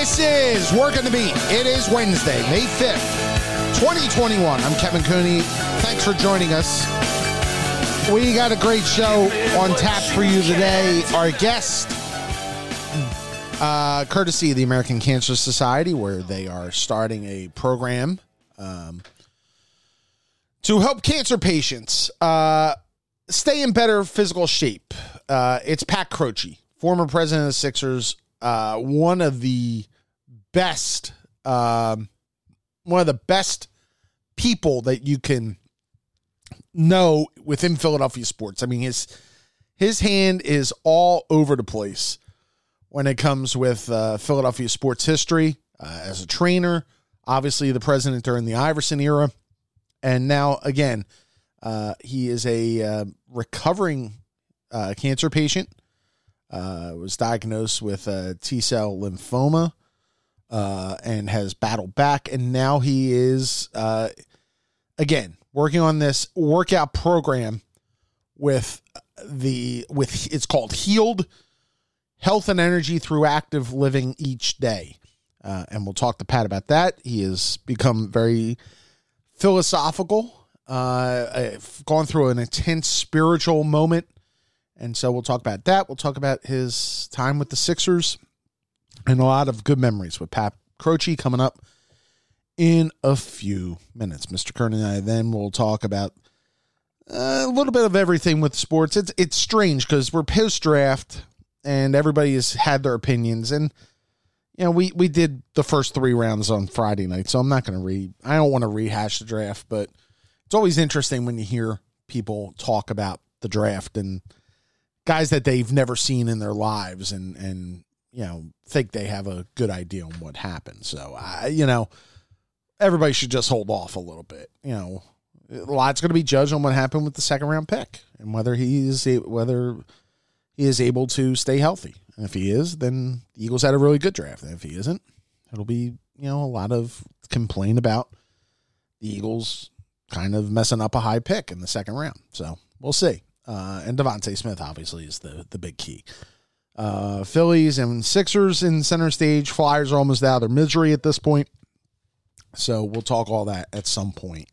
This is Working the Beat. It is Wednesday, May 5th, 2021. I'm Kevin Cooney. Thanks for joining us. We got a great show on tap for you today. Our guest, uh, courtesy of the American Cancer Society, where they are starting a program um, to help cancer patients uh, stay in better physical shape. Uh, it's Pat Croce, former president of the Sixers, uh, one of the best, um, one of the best people that you can know within Philadelphia sports. I mean, his his hand is all over the place when it comes with uh, Philadelphia sports history uh, as a trainer. Obviously, the president during the Iverson era, and now again, uh, he is a uh, recovering uh, cancer patient. Uh, was diagnosed with T cell lymphoma and has battled back, and now he is again working on this workout program with the with it's called Healed Health and Energy through Active Living each day. Uh, and we'll talk to Pat about that. He has become very philosophical. Uh, gone through an intense spiritual moment. And so we'll talk about that. We'll talk about his time with the Sixers and a lot of good memories with Pat Croce coming up in a few minutes. Mr. Kern and I then will talk about uh, a little bit of everything with sports. It's it's strange because we're post draft and everybody has had their opinions and you know we we did the first three rounds on Friday night, so I'm not going to re I don't want to rehash the draft, but it's always interesting when you hear people talk about the draft and guys that they've never seen in their lives and and you know think they have a good idea on what happened. So I you know everybody should just hold off a little bit. You know, a lot's going to be judged on what happened with the second round pick and whether he is whether he is able to stay healthy. And if he is, then the Eagles had a really good draft. And if he isn't, it'll be you know a lot of complaint about the Eagles kind of messing up a high pick in the second round. So we'll see. Uh, and DeVonta Smith obviously is the the big key. Uh, Phillies and Sixers in center stage. Flyers are almost out of their misery at this point. So we'll talk all that at some point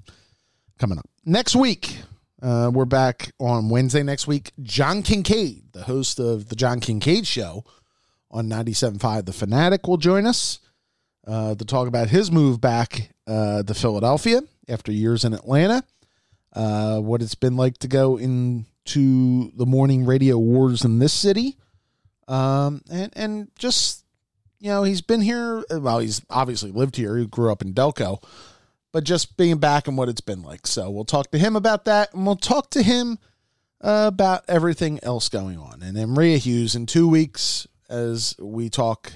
coming up. Next week, uh, we're back on Wednesday next week. John Kincade, the host of the John Kincade Show on 97.5 The Fanatic, will join us uh, to talk about his move back uh, to Philadelphia after years in Atlanta, uh, what it's been like to go into the morning radio wars in this city, um, and, and just you know, he's been here. Well, he's obviously lived here. He grew up in Delco, but just being back and what it's been like. So we'll talk to him about that, and we'll talk to him uh, about everything else going on. And then Maria Hughes in two weeks as we talk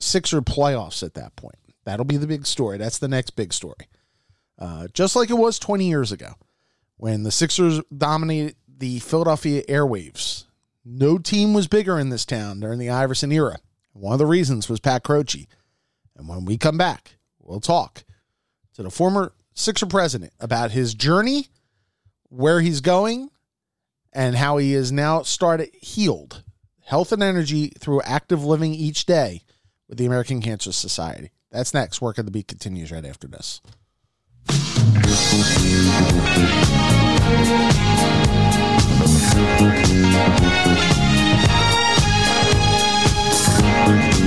Sixer playoffs at that point. That'll be the big story. That's the next big story. Uh, just like it was 20 years ago when the Sixers dominated the Philadelphia airwaves. No team was bigger in this town during the Iverson era. One of the reasons was Pat Croce. And when we come back, we'll talk to the former Sixer president about his journey, where he's going, and how he is now started healed health and energy through active living each day with the American Cancer Society. That's next. Working the Beat continues right after this. Thank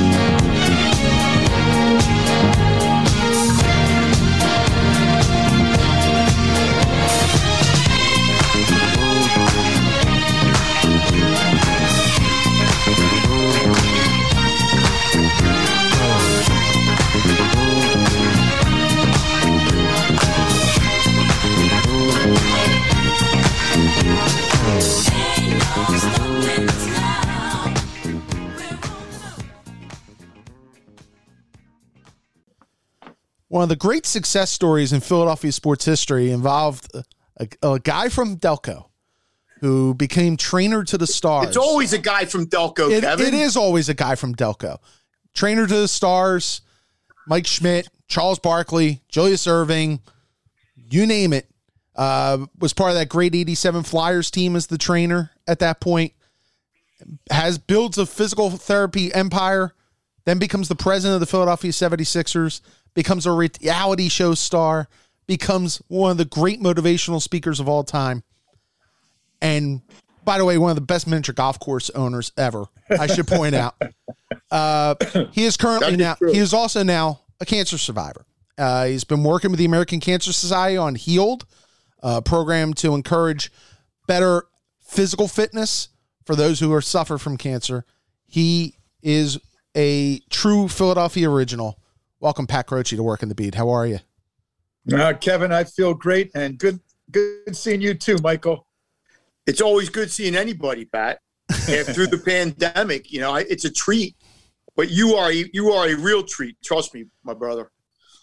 One of the great success stories in Philadelphia sports history involved a, a guy from Delco who became trainer to the Stars. It's always a guy from Delco, it, Kevin. It is always a guy from Delco. Trainer to the Stars, Mike Schmidt, Charles Barkley, Julius Erving, you name it. Uh, was part of that great 87 Flyers team as the trainer at that point. Has builds a physical therapy empire then becomes the president of the Philadelphia 76ers, becomes a reality show star, becomes one of the great motivational speakers of all time. And by the way, one of the best miniature golf course owners ever. I should point out. Uh, he is currently now. True. He is also now a cancer survivor. Uh, he's been working with the American Cancer Society on Healed, a program to encourage better physical fitness for those who are suffer from cancer. He is a true Philadelphia original. Welcome, Pat Croce, to Working the Beat. How are you? Uh, Kevin, I feel great and good. Good seeing you too, Michael. It's always good seeing anybody, Pat. and through the pandemic, you know, it's a treat. But you are you are a real treat. Trust me, my brother.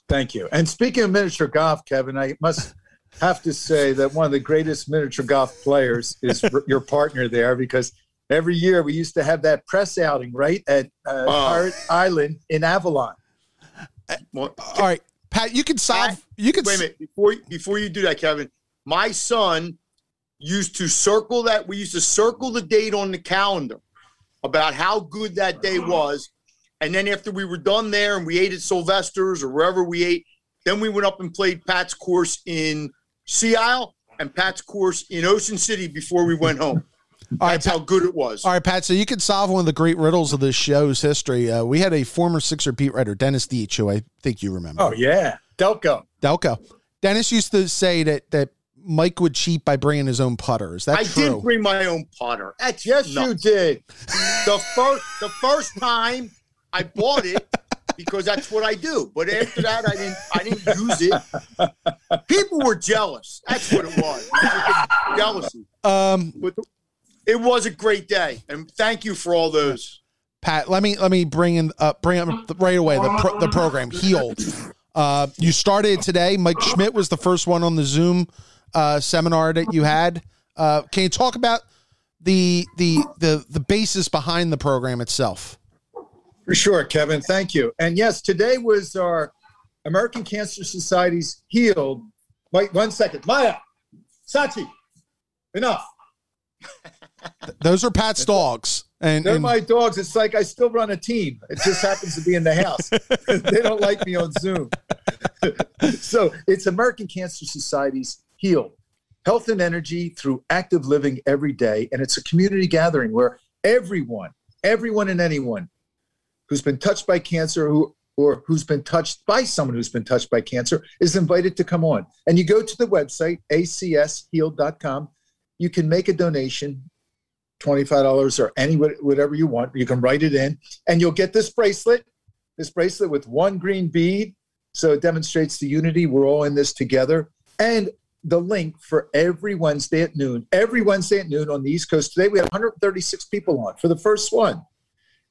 Thank you. And speaking of miniature golf, Kevin, I must have to say that one of the greatest miniature golf players is your partner there because every year we used to have that press outing right at uh, uh, Island in Avalon. Eh, well, all right, Pat, you can solve. Pat, you can wait a minute before before you do that, Kevin. My son used to circle that. We used to circle the date on the calendar about how good that day was, and then after we were done there and we ate at Sylvester's or wherever we ate, then we went up and played Pat's course in Sea Isle and Pat's course in Ocean City before we went home. All That's right, how good it was. All right, Pat. So you could solve one of the great riddles of this show's history. Uh, we had a former Sixer beat writer, Dennis Deitch, who I think you remember. Oh yeah, Delco. Delco. Dennis used to say that that Mike would cheat by bringing his own putter. Is that I true? did bring my own putter. That's yes, nuts. you did. the first the first time I bought it because that's what I do. But after that, I didn't I didn't use it. People were jealous. That's what it was. jealousy. Um, it was a great day, and thank you for all those. Pat, let me let me bring in uh, bring up right away the pro, the program healed. Uh, you started today. Mike Schmidt was the first one on the Zoom uh, seminar that you had. Uh, can you talk about the the the the basis behind the program itself? For sure, Kevin. Thank you. And yes, today was our American Cancer Society's Healed. Wait one second, Maya, Sachi, enough. Those are Pat's dogs. And, They're and, my dogs. It's like I still run a team. It just happens to be in the house. they don't like me on Zoom. so it's American Cancer Society's Heal Health and Energy through Active Living every day. And it's a community gathering where everyone, everyone and anyone who's been touched by cancer who or who's been touched by someone who's been touched by cancer is invited to come on. And you go to the website, acshealed.com. You can make a donation $25 or any whatever you want. You can write it in and you'll get this bracelet, this bracelet with one green bead. So it demonstrates the unity. We're all in this together. And the link for every Wednesday at noon, every Wednesday at noon on the East Coast. Today we had 136 people on for the first one.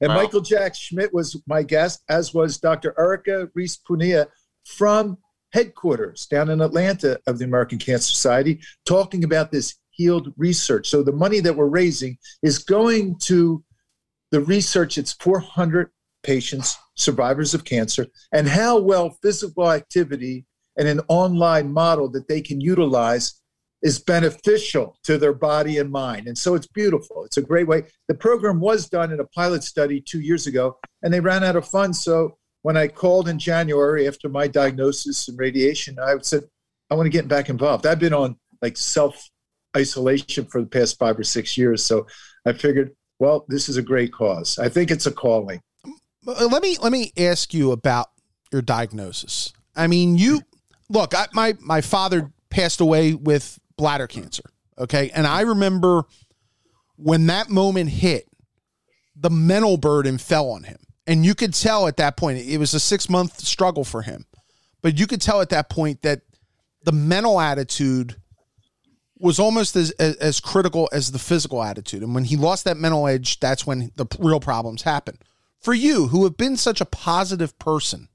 And wow. Michael Jack Schmidt was my guest, as was Dr. Erika Rees-Punia from headquarters down in Atlanta of the American Cancer Society, talking about this healed research. So the money that we're raising is going to the research. It's 400 patients, survivors of cancer, and how well physical activity and an online model that they can utilize is beneficial to their body and mind. And so it's beautiful. It's a great way. The program was done in a pilot study two years ago, and they ran out of funds. So when I called in January after my diagnosis and radiation, I said, I want to get back involved. I've been on like self isolation for the past five or six years. So I figured, well, this is a great cause. I think it's a calling. Uh, let me let me ask you about your diagnosis. I mean, you look, I, my my father passed away with bladder cancer. Okay, and I remember when that moment hit, the mental burden fell on him, and you could tell at that point it was a six month struggle for him, but you could tell at that point that the mental attitude was almost as, as, as critical as the physical attitude. And when he lost that mental edge, that's when the real problems happen. For you, who have been such a positive person,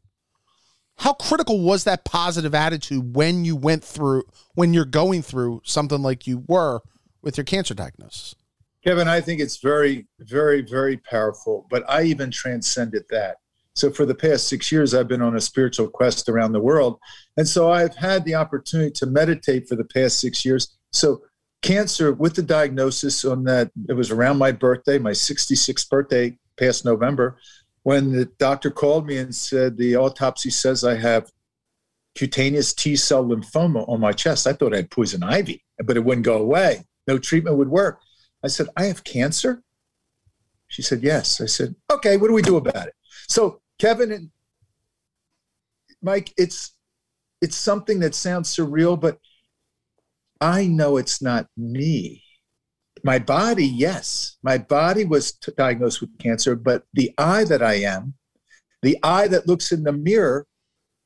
how critical was that positive attitude when you went through when you're going through something like you were with your cancer diagnosis? Kevin, I think it's very, very, very powerful. But I even transcended that. So for the past six years, I've been on a spiritual quest around the world. And so I've had the opportunity to meditate for the past six years so cancer with the diagnosis on that, it was around my birthday, my 66th birthday, past November, when the doctor called me and said the autopsy says I have cutaneous T cell lymphoma on my chest, I thought I had poison ivy, but it wouldn't go away. No treatment would work. I said, I have cancer. She said, Yes. I said, Okay, what do we do about it? So, Kevin and Mike, it's it's something that sounds surreal, but I know it's not me. My body, yes, my body was t- diagnosed with cancer, but the eye that I am, the eye that looks in the mirror,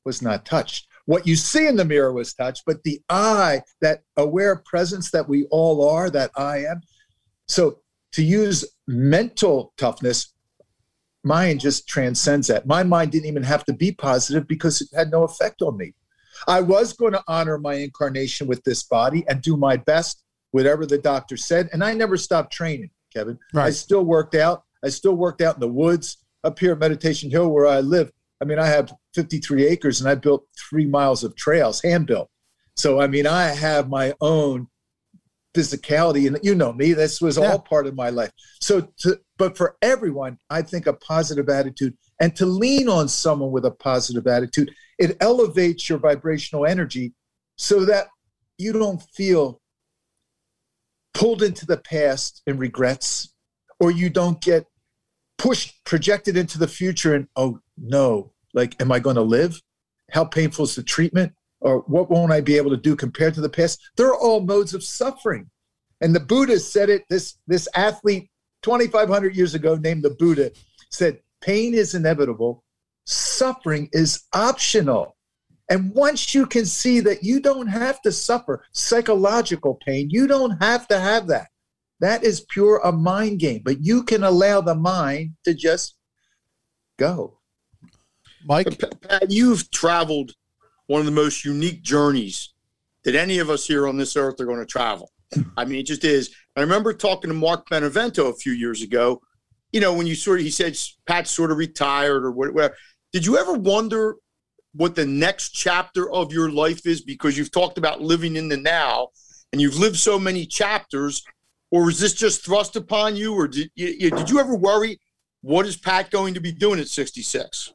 was not touched. What you see in the mirror was touched, but the eye, that aware presence that we all are, that I am. So to use mental toughness, mine just transcends that. My mind didn't even have to be positive because it had no effect on me. I was going to honor my incarnation with this body and do my best, whatever the doctor said. And I never stopped training, Kevin. Right. I still worked out. I still worked out in the woods up here at Meditation Hill where I live. I mean, I have 53 acres and I built three miles of trails, hand built. So, I mean, I have my own physicality and you know me this was yeah. all part of my life so to, but for everyone i think a positive attitude and to lean on someone with a positive attitude it elevates your vibrational energy so that you don't feel pulled into the past and regrets or you don't get pushed projected into the future and oh no like am i going to live how painful is the treatment or what won't I be able to do compared to the past? They're all modes of suffering. And the Buddha said it, this, this athlete 2,500 years ago named the Buddha said, pain is inevitable, suffering is optional. And once you can see that you don't have to suffer psychological pain, you don't have to have that. That is pure a mind game, but you can allow the mind to just go. Mike, Pat, you've traveled one of the most unique journeys that any of us here on this earth are going to travel. I mean, it just is. I remember talking to Mark Benevento a few years ago. You know, when you sort of, he said Pat sort of retired or whatever. Did you ever wonder what the next chapter of your life is? Because you've talked about living in the now and you've lived so many chapters. Or was this just thrust upon you? Or did you, did you ever worry, what is Pat going to be doing at 66?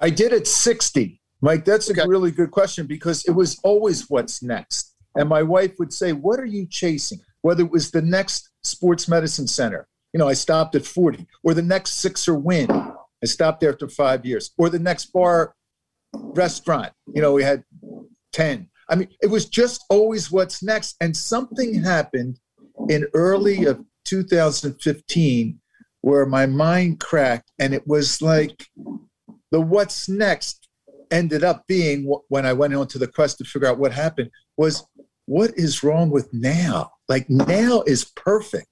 I did at 60. Mike, that's a really good question because it was always what's next. And my wife would say, What are you chasing? Whether it was the next sports medicine center, you know, I stopped at 40, or the next Sixer win, I stopped there after five years, or the next bar restaurant, you know, we had 10. I mean, it was just always what's next. And something happened in early of 2015 where my mind cracked and it was like the what's next ended up being when I went on to the quest to figure out what happened was what is wrong with now? Like now is perfect.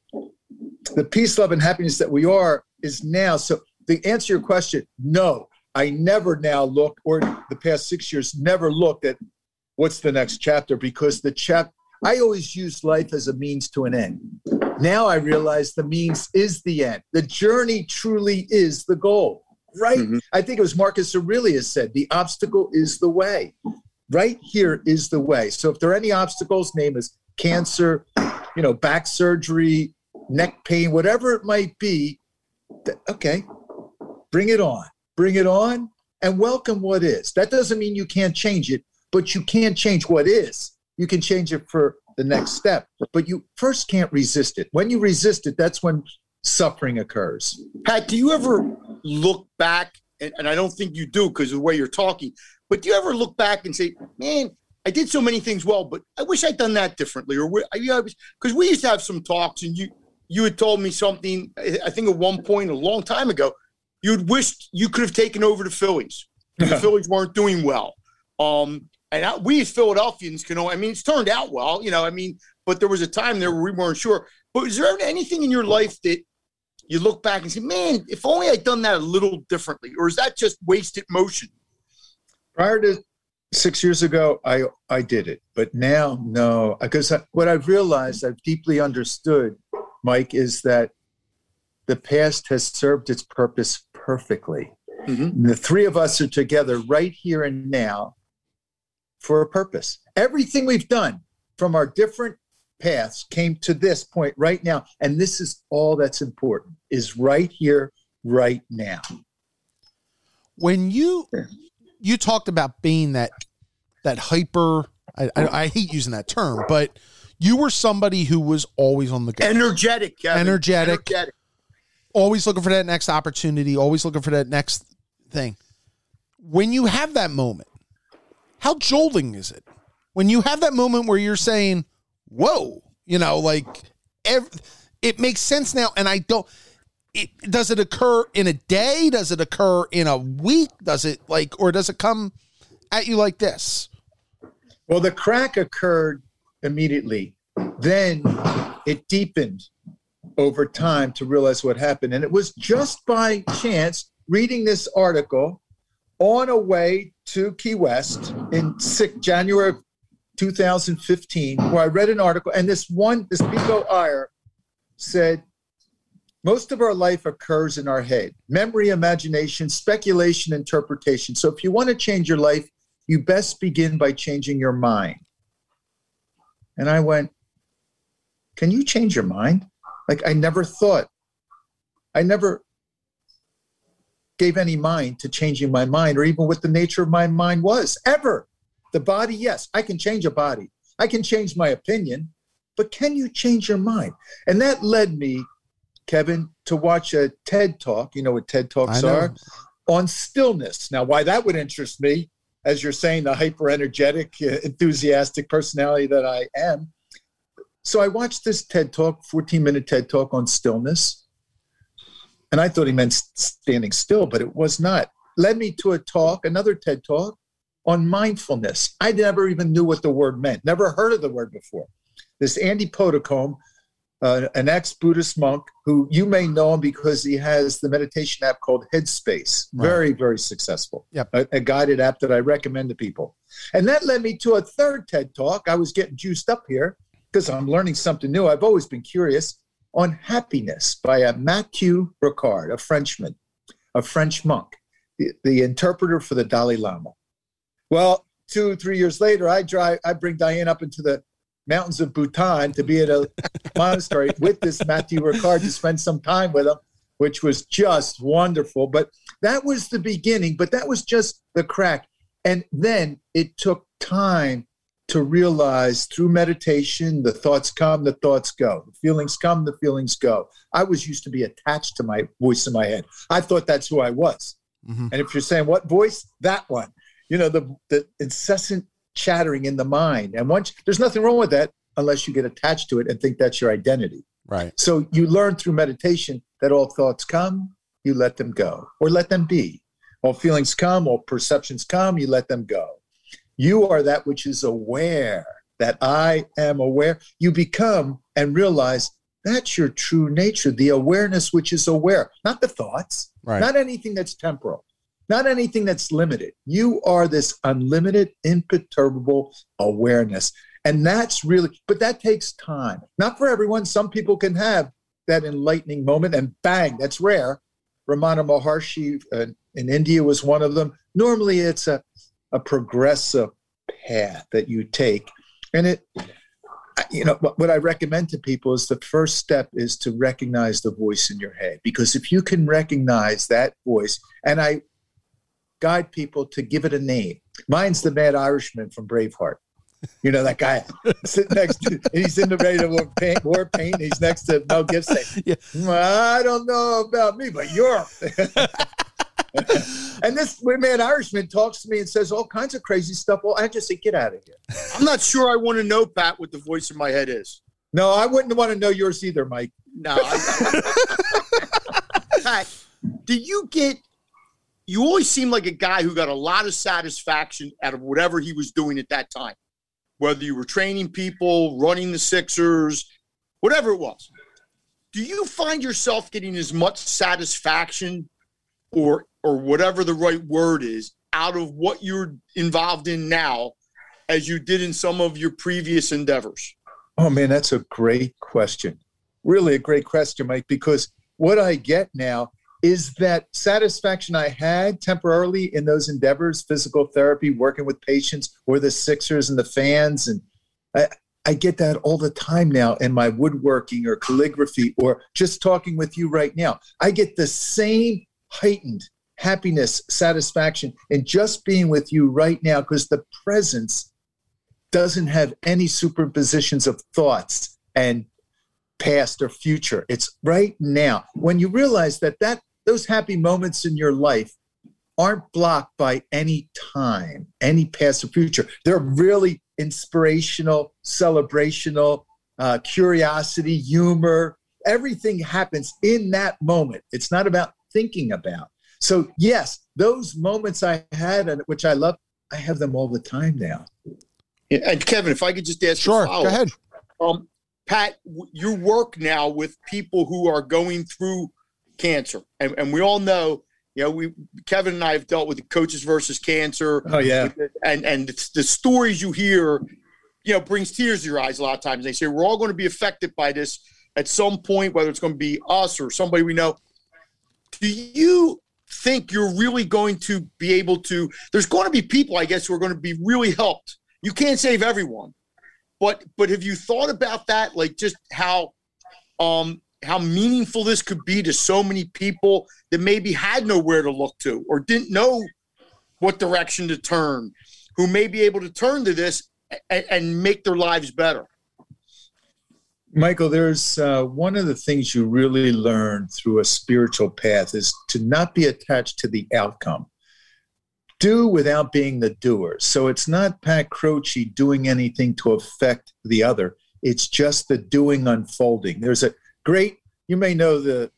The peace, love, and happiness that we are is now. So the answer your question, no, I never now look, or the past six years, never looked at what's the next chapter because the chap I always use life as a means to an end. Now I realize the means is the end. The journey truly is the goal right? Mm-hmm. I think it was Marcus Aurelius said, the obstacle is the way. Right here is the way. So if there are any obstacles, name is cancer, you know, back surgery, neck pain, whatever it might be, th- okay, bring it on. Bring it on and welcome what is. That doesn't mean you can't change it, but you can't change what is. You can change it for the next step, but you first can't resist it. When you resist it, that's when suffering occurs. Pat, do you ever look back, and, and I don't think you do because of the way you're talking, but do you ever look back and say, man, I did so many things well, but I wish I'd done that differently? Or because we used to have some talks, and you you had told me something. I think at one point a long time ago, you'd wished you could have taken over the Phillies. the Phillies weren't doing well. Um, and I, we as Philadelphians can. I mean, it's turned out well, you know. I mean, but there was a time there where we weren't sure. But is there anything in your life that you look back and say, man, if only I'd done that a little differently? Or is that just wasted motion? Prior to six years ago, I, I did it. But now, no. Because what I've realized, I've deeply understood, Mike, is that the past has served its purpose perfectly. Mm-hmm. The three of us are together right here and now for a purpose. Everything we've done from our different paths came to this point right now and this is all that's important is right here right now. When you you talked about being that that hyper, I, I, I hate using that term, but you were somebody who was always on the go, Energetic, Kevin. Energetic. Energetic. always looking for that next opportunity, always looking for that next thing. When you have that moment, how jolting is it? When you have that moment where you're saying, "Whoa," you know, like ev- it makes sense now, and I don't. It, does it occur in a day? Does it occur in a week? Does it like, or does it come at you like this? Well, the crack occurred immediately. Then it deepened over time to realize what happened. And it was just by chance reading this article on a way to Key West in six, January of 2015, where I read an article, and this one, this Pico Iyer said, most of our life occurs in our head memory, imagination, speculation, interpretation. So if you want to change your life, you best begin by changing your mind. And I went, Can you change your mind? Like, I never thought, I never gave any mind to changing my mind or even what the nature of my mind was ever. The body, yes, I can change a body, I can change my opinion, but can you change your mind? And that led me, Kevin, to watch a TED talk. You know what TED Talks are? On stillness. Now, why that would interest me, as you're saying, the hyper energetic, uh, enthusiastic personality that I am. So I watched this TED talk, 14 minute TED talk on stillness. And I thought he meant standing still, but it was not. Led me to a talk, another TED talk on mindfulness. I never even knew what the word meant, never heard of the word before. This Andy Puddicombe, uh, an ex Buddhist monk who you may know him because he has the meditation app called Headspace. Right. Very, very successful. Yep. A, a guided app that I recommend to people. And that led me to a third TED talk. I was getting juiced up here because I'm learning something new. I've always been curious on happiness by a Matthieu Ricard, a Frenchman, a French monk, the, the interpreter for the Dalai Lama. Well, two, three years later, I drive, I bring Diane up into the mountains of Bhutan to be at a monastery with this Matthieu Ricard to spend some time with him, which was just wonderful. But that was the beginning, but that was just the crack. And then it took time to realize through meditation, the thoughts come, the thoughts go. The feelings come, the feelings go. I was used to be attached to my voice in my head. I thought that's who I was. Mhm. And if you're saying what voice, that one, you know, the, the incessant chattering in the mind. And once there's nothing wrong with that unless you get attached to it and think that's your identity. Right. So you learn through meditation that all thoughts come, you let them go or let them be. All feelings come, all perceptions come, you let them go. You are that which is aware, that I am aware. You become and realize that's your true nature, the awareness which is aware, not the thoughts, Right. not anything that's temporal, not anything that's limited. You are this unlimited, imperturbable awareness. And that's really, but that takes time. Not for everyone. Some people can have that enlightening moment and bang, that's rare. Ramana Maharshi uh, in India was one of them. Normally, it's a, a progressive path that you take. And it, you know, what what I recommend to people is the first step is to recognize the voice in your head. Because if you can recognize that voice, and I guide people to give it a name. Mine's the Mad Irishman from Braveheart. You know that guy sitting next to he's in the ready to war paint, war paint. He's next to Mel Gibson. Yeah. Mm, I don't know about me, but you're. and this Mad Irishman talks to me and says all kinds of crazy stuff. Well, I just say, get out of here. I'm not sure I want to know, Pat, what the voice in my head is. No, I wouldn't want to know yours either, Mike. No. I, Pat, do you get? You always seem like a guy who got a lot of satisfaction out of whatever he was doing at that time, whether you were training people, running the Sixers, whatever it was. Do you find yourself getting as much satisfaction, or or whatever the right word is, out of what you're involved in now, as you did in some of your previous endeavors? Oh man, that's a great question. Really a great question, Mike, because what I get now is that satisfaction I had temporarily in those endeavors, physical therapy, working with patients, or the Sixers and the fans. And I, I get that all the time now in my woodworking or calligraphy or just talking with you right now. I get the same heightened happiness, satisfaction in just being with you right now because the presence doesn't have any superpositions of thoughts and past or future. It's right now. When you realize that that those happy moments in your life aren't blocked by any time, any past or future. They're really inspirational, celebrational, uh, curiosity, humor. Everything happens in that moment. It's not about thinking about. So, yes, those moments I had, and which I love, I have them all the time now. And Kevin, if I could just ask, sure, go ahead. Um, Pat, you work now with people who are going through cancer, and, and we all know you know, we Kevin and I have dealt with the coaches versus cancer. Oh yeah, and and the stories you hear, you know, brings tears to your eyes a lot of times. They say we're all going to be affected by this at some point, whether it's going to be us or somebody we know. Do you think you're really going to be able to? There's going to be people, I guess, who are going to be really helped. You can't save everyone, but but have you thought about that? Like just how um how meaningful this could be to so many people that maybe had nowhere to look to or didn't know what direction to turn, who may be able to turn to this and, and make their lives better. Michael, there's uh, one of the things you really learn through a spiritual path is to not be attached to the outcome. Do without being the doer. So it's not Pat Croce doing anything to affect the other. It's just the doing unfolding. There's a great, you may know the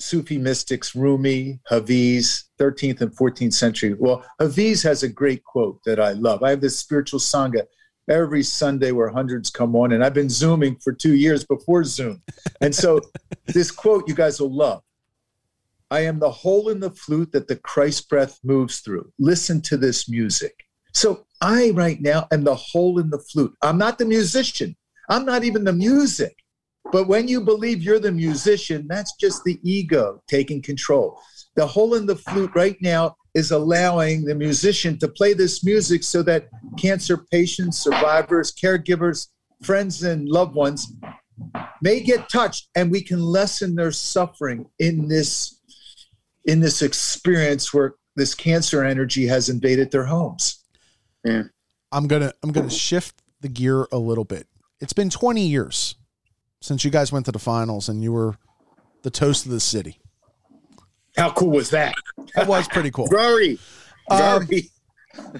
Sufi mystics Rumi, Hafiz, 13th and 14th century. Well, Hafiz has a great quote that I love. I have this spiritual sangha every Sunday where hundreds come on, and I've been Zooming for two years before Zoom. And so this quote you guys will love. I am the hole in the flute that the Christ breath moves through. Listen to this music. So I right now am the hole in the flute. I'm not the musician. I'm not even the music. But when you believe you're the musician, that's just the ego taking control. The hole in the flute right now is allowing the musician to play this music so that cancer patients, survivors, caregivers, friends, and loved ones may get touched and we can lessen their suffering in this in this experience where this cancer energy has invaded their homes. Yeah. I'm gonna I'm gonna shift the gear a little bit. It's been 20 years since you guys went to the finals and you were the toast of the city. How cool was that? That was pretty cool. Very. Um,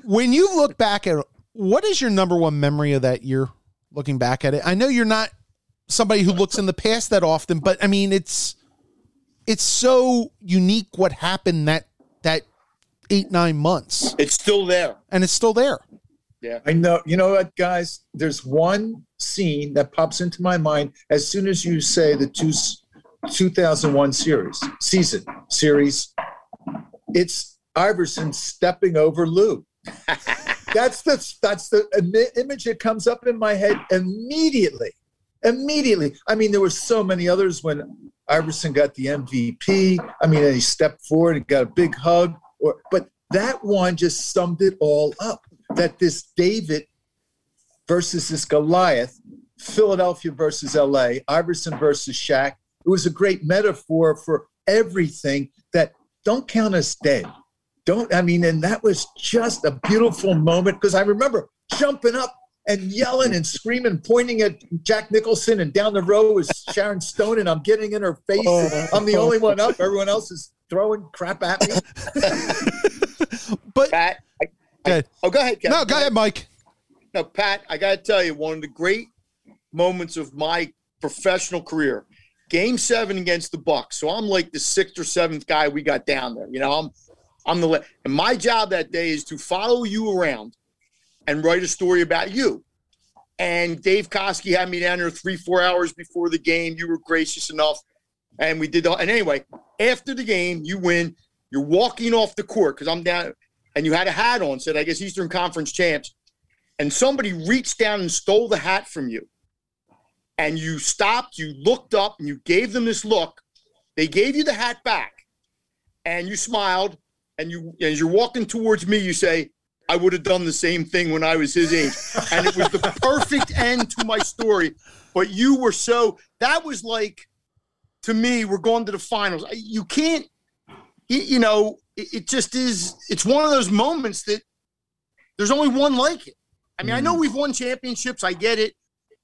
when you look back at what is your number one memory of that year? Looking back at it, I know you're not somebody who looks in the past that often, but I mean, it's it's so unique what happened that that eight nine months. It's still there, and it's still there. Yeah. I know. You know what, guys? There's one scene that pops into my mind as soon as you say the two, 2001 series, season, series. It's Iverson stepping over Lue. that's the that's the image that comes up in my head immediately. Immediately. I mean, there were so many others when Iverson got the MVP. I mean, he stepped forward and got a big hug. Or, but that one just summed it all up that this David versus this Goliath, Philadelphia versus LA, Iverson versus Shaq, it was a great metaphor for everything that don't count us dead. Don't, I mean, and that was just a beautiful moment because I remember jumping up and yelling and screaming, pointing at Jack Nicholson, and down the row is Sharon Stone, and I'm getting in her face. Oh, I'm the only one up. Everyone else is throwing crap at me. but Pat, I, I, oh, go ahead. Kevin. No, go ahead, Mike. No, Pat, I got to tell you, one of the great moments of my professional career, Game Seven against the Bucks. So I'm like the sixth or seventh guy we got down there. You know, I'm I'm the and my job that day is to follow you around and write a story about you. And Dave Coskey had me down there three, four hours before the game. You were gracious enough, and we did. The, and anyway, after the game, you win. You're walking off the court because I'm down and you had a hat on, said, I guess Eastern Conference champs, and somebody reached down and stole the hat from you. And you stopped, you looked up, and you gave them this look. They gave you the hat back, and you smiled. And you, as you're walking towards me, you say, I would have done the same thing when I was his age. And it was the perfect end to my story. But you were so, that was like, to me, we're going to the finals. You can't, you know, it just is, it's one of those moments that there's only one like it. I mean, I know mm. we've won championships. I get it.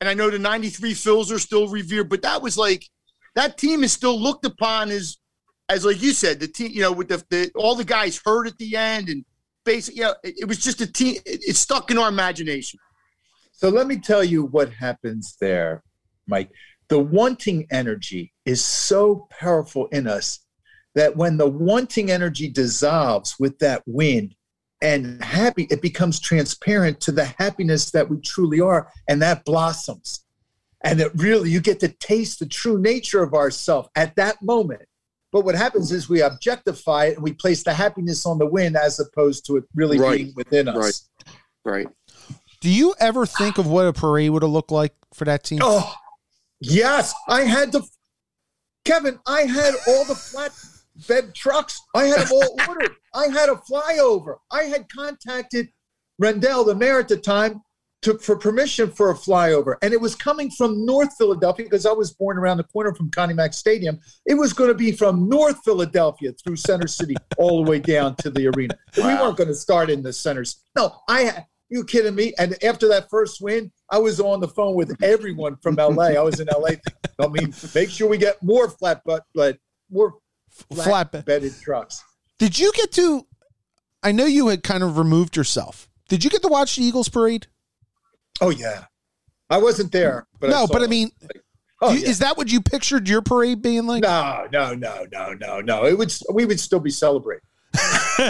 And I know the 93 Phils are still revered, but that was like, that team is still looked upon as, as like you said, the team, you know, with the, the all the guys hurt at the end and basically, you know, it, it was just a team. It, it stuck in our imagination. So let me tell you what happens there, Mike. The wanting energy is so powerful in us that when the wanting energy dissolves with that wind and happy, it becomes transparent to the happiness that we truly are, and that blossoms. And it really, you get to taste the true nature of ourself at that moment. But what happens is we objectify it and we place the happiness on the wind as opposed to it really right. being within us. Right. Right. Do you ever think of what a parade would have looked like for that team? Oh, yes. I had to, Kevin, I had all the flat bed trucks. I had them all ordered. I had a flyover. I had contacted Rendell, the mayor at the time, to, for permission for a flyover. And it was coming from North Philadelphia because I was born around the corner from Connie Mack Stadium. It was going to be from North Philadelphia through Center City all the way down to the arena. Wow. We weren't going to start in the centers. No, I you kidding me? And after that first win, I was on the phone with everyone from LA. I was in LA. I mean, make sure we get more flat but but more flat, flat bedded trucks. Did you get to I know you had kind of removed yourself. Did you get to watch the Eagles parade? Oh yeah, I wasn't there, but no, I but I mean, oh, you, yeah. is that what you pictured your parade being like? No, no, no, no, no, no. It would we would still be celebrating. no,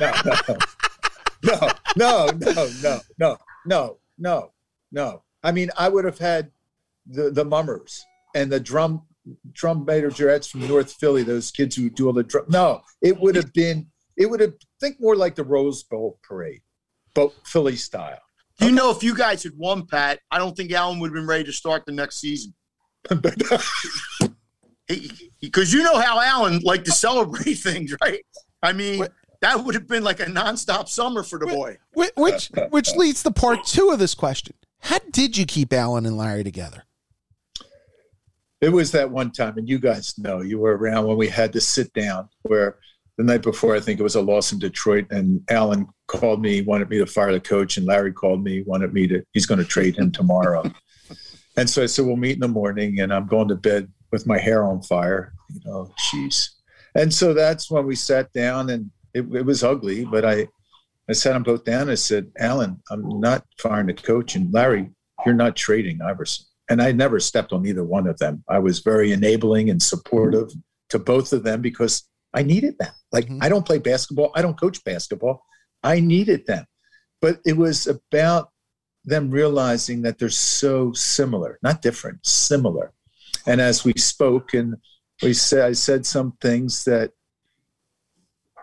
no, no, no, no, no, no, no, no, no. I mean, I would have had the the mummers and the drum drum major majorettes from North Philly. Those kids who do all the drum. No, it would have been. It would have think more like the Rose Bowl parade, but Philly style. Do you okay. know if you guys had won, Pat, I don't think Allen would have been ready to start the next season. Because you know how Allen liked to celebrate things, right? I mean, what? that would have been like a nonstop summer for the boy. Which which leads to part two of this question. How did you keep Allen and Larry together? It was that one time, and you guys know you were around when we had to sit down where the night before, I think it was a loss in Detroit, and Allen called me, wanted me to fire the coach, and Larry called me, wanted me to, he's going to trade him tomorrow. and so I said, we'll meet in the morning, and I'm going to bed with my hair on fire. You know, jeez. And so that's when we sat down, and it, it was ugly, but I, I sat them both down. I said, Allen, I'm not firing the coach, and Larry, you're not trading Iverson. And I never stepped on either one of them. I was very enabling and supportive to both of them because I needed them. Like mm-hmm. I don't play basketball, I don't coach basketball. I needed them. But it was about them realizing that they're so similar, not different, similar. And as we spoke and we said I said some things that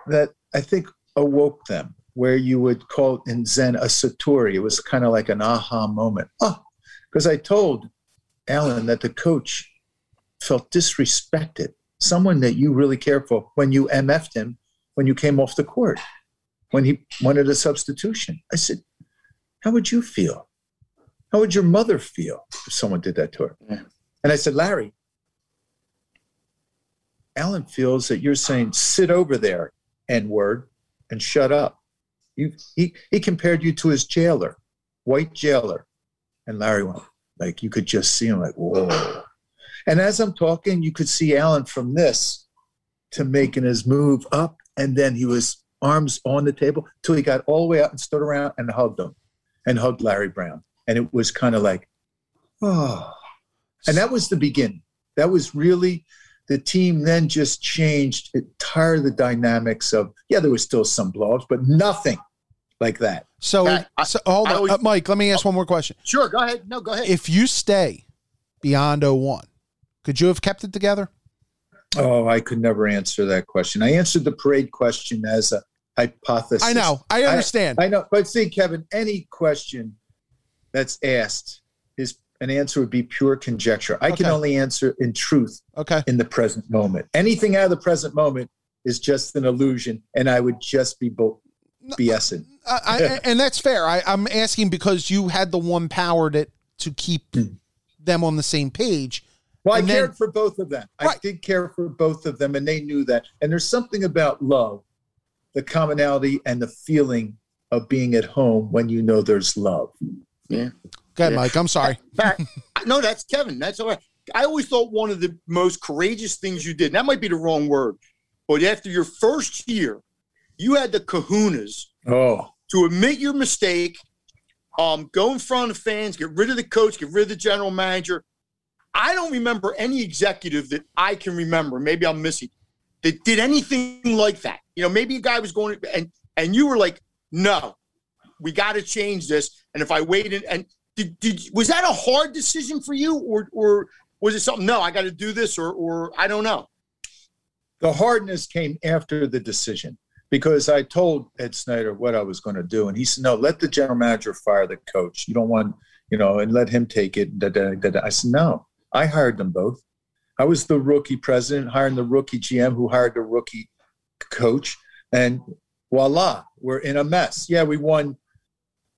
that I think awoke them, where you would call in Zen a satori. It was kind of like an aha moment. Oh, because I told Allen that the coach felt disrespected someone that you really care for when you MF'd him when you came off the court, when he wanted a substitution. I said, How would you feel? How would your mother feel if someone did that to her? Yeah. And I said, Larry, Allen feels that you're saying, sit over there, N word, and shut up. You, he, he compared you to his jailer, white jailer. And Larry went, like, you could just see him, like, whoa. And as I'm talking, you could see Allen from this to making his move up. And then he was arms on the table till he got all the way out and stood around and hugged him and hugged Larry Brown. And it was kind of like, oh. And that was the beginning. That was really the team then just changed entire the dynamics of, yeah, there was still some blowups, but nothing like that. So, I, so hold on, always, uh, Mike, let me ask one more question. Sure, go ahead. No, go ahead. If you stay beyond 01, could you have kept it together? Oh, I could never answer that question. I answered the parade question as a hypothesis. I know. I understand. I, I know. But see, Kevin, any question that's asked is an answer would be pure conjecture. I okay. can only answer in truth okay. in the present moment. Anything out of the present moment is just an illusion, and I would just be both BSing. I, I, and that's fair. I, I'm asking because you had the one power that to keep hmm. them on the same page. Well, I then- cared for both of them. I did care for both of them, and they knew that. And there's something about love, the commonality and the feeling of being at home when you know there's love. Go ahead, Yeah. Mike. I'm sorry. No, that's Kevin. That's all right. I always thought one of the most courageous things you did, and that might be the wrong word, but after your first year, you had the kahunas Oh, to admit your mistake, um, go in front of fans, get rid of the coach, get rid of the general manager. I don't remember any executive that I can remember. Maybe I'm missing that did anything like that. You know, maybe a guy was going and and you were like, no, we got to change this. And if I waited and did, did was that a hard decision for you, or or was it something? No, I got to do this, or or I don't know. the hardness came after the decision because I told Ed Snider what I was going to do, and he said, "No, let the general manager fire the coach. You don't want, you know, and let him take it." Da, da, da. I said, "No, I hired them both. I was the rookie president, hiring the rookie GM, who hired the rookie coach, and voila, we're in a mess. Yeah, we won."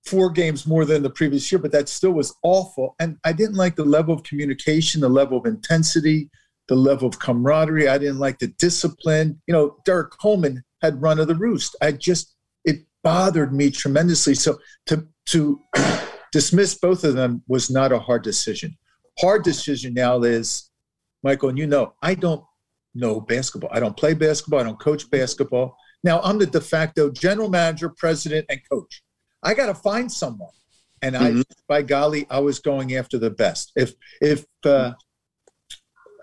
Four games more than the previous year, but that still was awful. And I didn't like the level of communication, the level of intensity, the level of camaraderie. I didn't like the discipline. You know, Derrick Coleman had run of the roost. I just it bothered me tremendously. So to to dismiss both of them was not a hard decision. Hard decision now is, Michael, and you know, I don't know basketball. I don't play basketball. I don't coach basketball. Now I'm the de facto general manager, president, and coach. I got to find someone, and I, Mhm. by golly, I was going after the best. If if uh,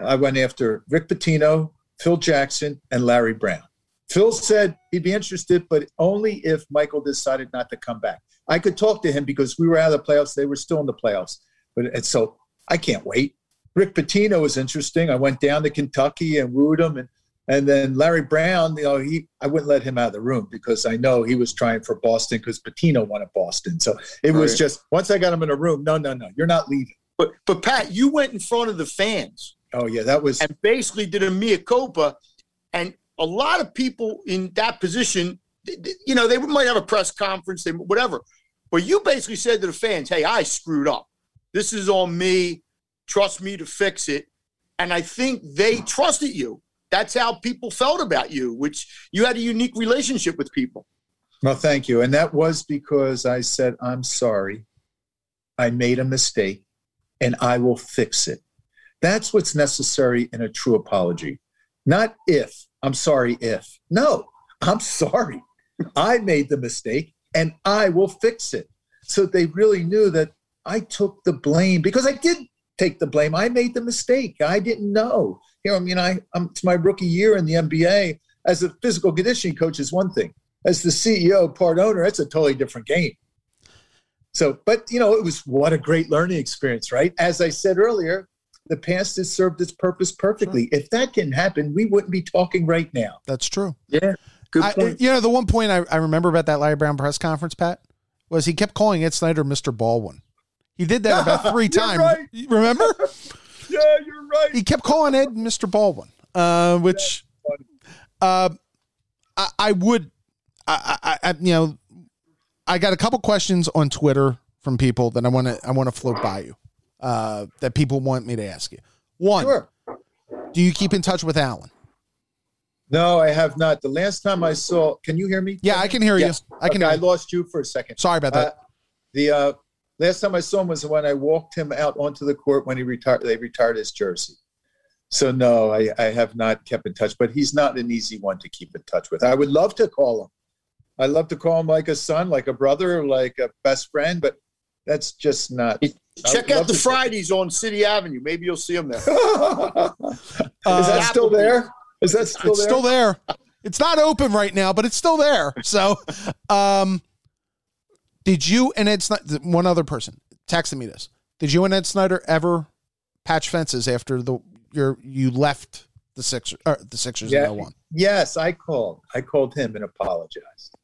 I went after Rick Pitino, Phil Jackson, and Larry Brown. Phil said he'd be interested, but only if Michael decided not to come back. I could talk to him because we were out of the playoffs. They were still in the playoffs. But and so I can't wait. Rick Pitino was interesting. I went down to Kentucky and wooed him. And, and then Larry Brown, you know, he I wouldn't let him out of the room because I know he was trying for Boston because Pitino wanted Boston. So it was just once I got him in a room, no, no, no, you're not leaving. But but Pat, you went in front of the fans. Oh yeah, that was and basically did a mea culpa. And a lot of people in that position, you know, they might have a press conference, they whatever. But you basically said to the fans, "Hey, I screwed up. This is on me. Trust me to fix it." And I think they trusted you. That's how people felt about you, which you had a unique relationship with people. Well, thank you. And that was because I said, I'm sorry. I made a mistake and I will fix it. That's what's necessary in a true apology. Not if, I'm sorry if. No, I'm sorry. I made the mistake and I will fix it. So they really knew that I took the blame because I did take the blame. I made the mistake. I didn't know. You know, I mean, I, I'm, it's my rookie year in the NBA. As a physical conditioning coach is one thing as the CEO, part owner, it's a totally different game. So, but you know, it was what a great learning experience, right? As I said earlier, the past has served its purpose perfectly. If that can happen, we wouldn't be talking right now. That's true. Yeah, good I, point. you know, the one point I, I remember about that Larry Brown press conference, Pat, was he kept calling Ed Snider Mr. Baldwin. He did that about three times. right. Remember? Yeah, you're right. he kept calling Ed Mr. Baldwin, uh, which uh, I, I would, I, I, I, you know, I got a couple questions on Twitter from people that I want to, I want to float by you, uh, that people want me to ask you. One, Sure. do you keep in touch with Allen? No, I have not. The last time I saw, can you hear me? Yeah, I can hear Yes. you. I can Okay, I hear you. lost you for a second. Sorry about that. Uh, the uh, last time I saw him was when I walked him out onto the court when he retired. They retired his jersey. So no, I, I have not kept in touch. But he's not an easy one to keep in touch with. I would love to call him. I love to call him like a son, like a brother, like a best friend. But that's just not. I Check out the to- Fridays on City Avenue. Maybe you'll see them there. Is that still there? Is that still it's there? still there. It's not open right now, but it's still there. So, um, did you and Ed Snider, one other person texted me this? Did you and Ed Snider ever patch fences after the your you left the Sixers? Or the Sixers Yeah. in 01? Yes, I called. I called him and apologized.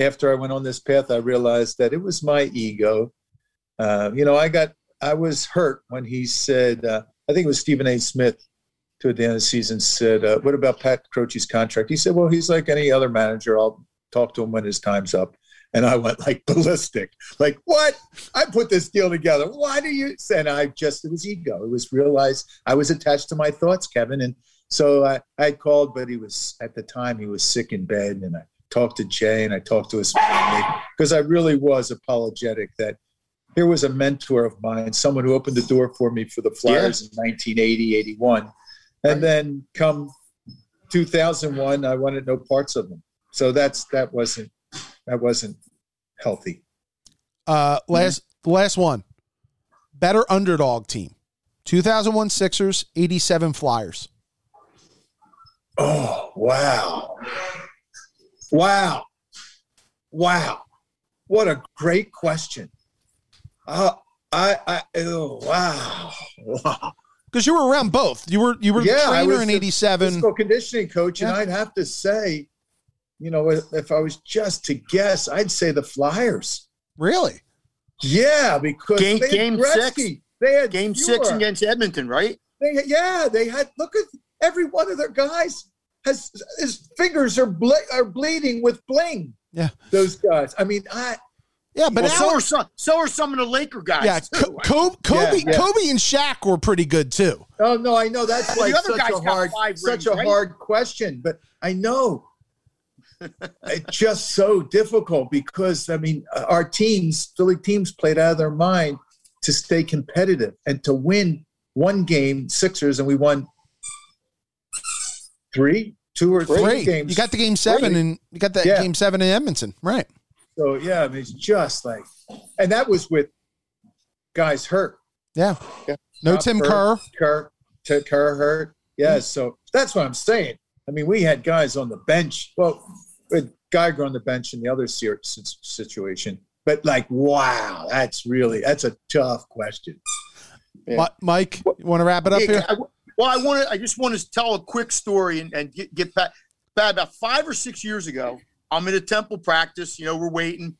After I went on this path, I realized that it was my ego. Uh, you know, I got, I was hurt when he said, uh, I think it was Stephen A. Smith, to the end of the season, said, uh, "What about Pat Croce's contract?" He said, "Well, he's like any other manager. I'll talk to him when his time's up. And I went like ballistic. Like, what? I put this deal together. Why do you? And I just, it was ego. It was realized I was attached to my thoughts, Kevin. And so I, I called, but he was, at the time, he was sick in bed. And I talked to Jay and I talked to his family because I really was apologetic that here was a mentor of mine, someone who opened the door for me for the Flyers in 1980, 81. And then come 2001, I wanted no parts of them. So that's, that wasn't, that wasn't healthy. Uh, last last one. Better underdog team. 2001 Sixers, 87 Flyers. Oh, wow. Wow. Wow. What a great question. Uh, I, I, oh, wow. Wow. Because you were around both. You were you were Yeah, the I trainer was in the 87. Physical conditioning coach, and I'd have to say, you know, if, if I was just to guess, I'd say the Flyers. Really? Yeah, because Game- they game Gretzky. six. They had Game fewer. six against Edmonton, right? They, yeah, they had. Look at every one of their guys has his fingers are ble- are bleeding with bling. Yeah. those guys. I mean, I Yeah, but Well, so are some. So are some of the Laker guys. yeah, too. Co- Kobe, Kobe, Yeah, yeah. Kobe, and Shaq were pretty good too. oh no, I know that's Well, like the other such guy's a got hard, five such a right? hard question, but I know it's just so difficult because I mean, uh, our teams, Philly teams, played out of their mind to stay competitive and to win one game, Sixers, and we won three, two or three Great. games. You got the game seven, Three. and you got that Yeah. game seven in Edmonton, right? So yeah, I mean, it's just like, and that was with guys hurt. Yeah. Yeah. No Not Tim hurt. Kerr. Kerr, T- Kerr hurt. Yeah, mm-hmm. so that's what I'm saying. I mean, we had guys on the bench. Well, with Geiger on the bench in the other situation, but like, wow, that's really that's a tough question. Yeah. Mike, you want to wrap it up Yeah, here? I- well, I want to. I just want to tell a quick story and, and get, get back. About, about five or six years ago, I'm in a temple practice. You know, we're waiting,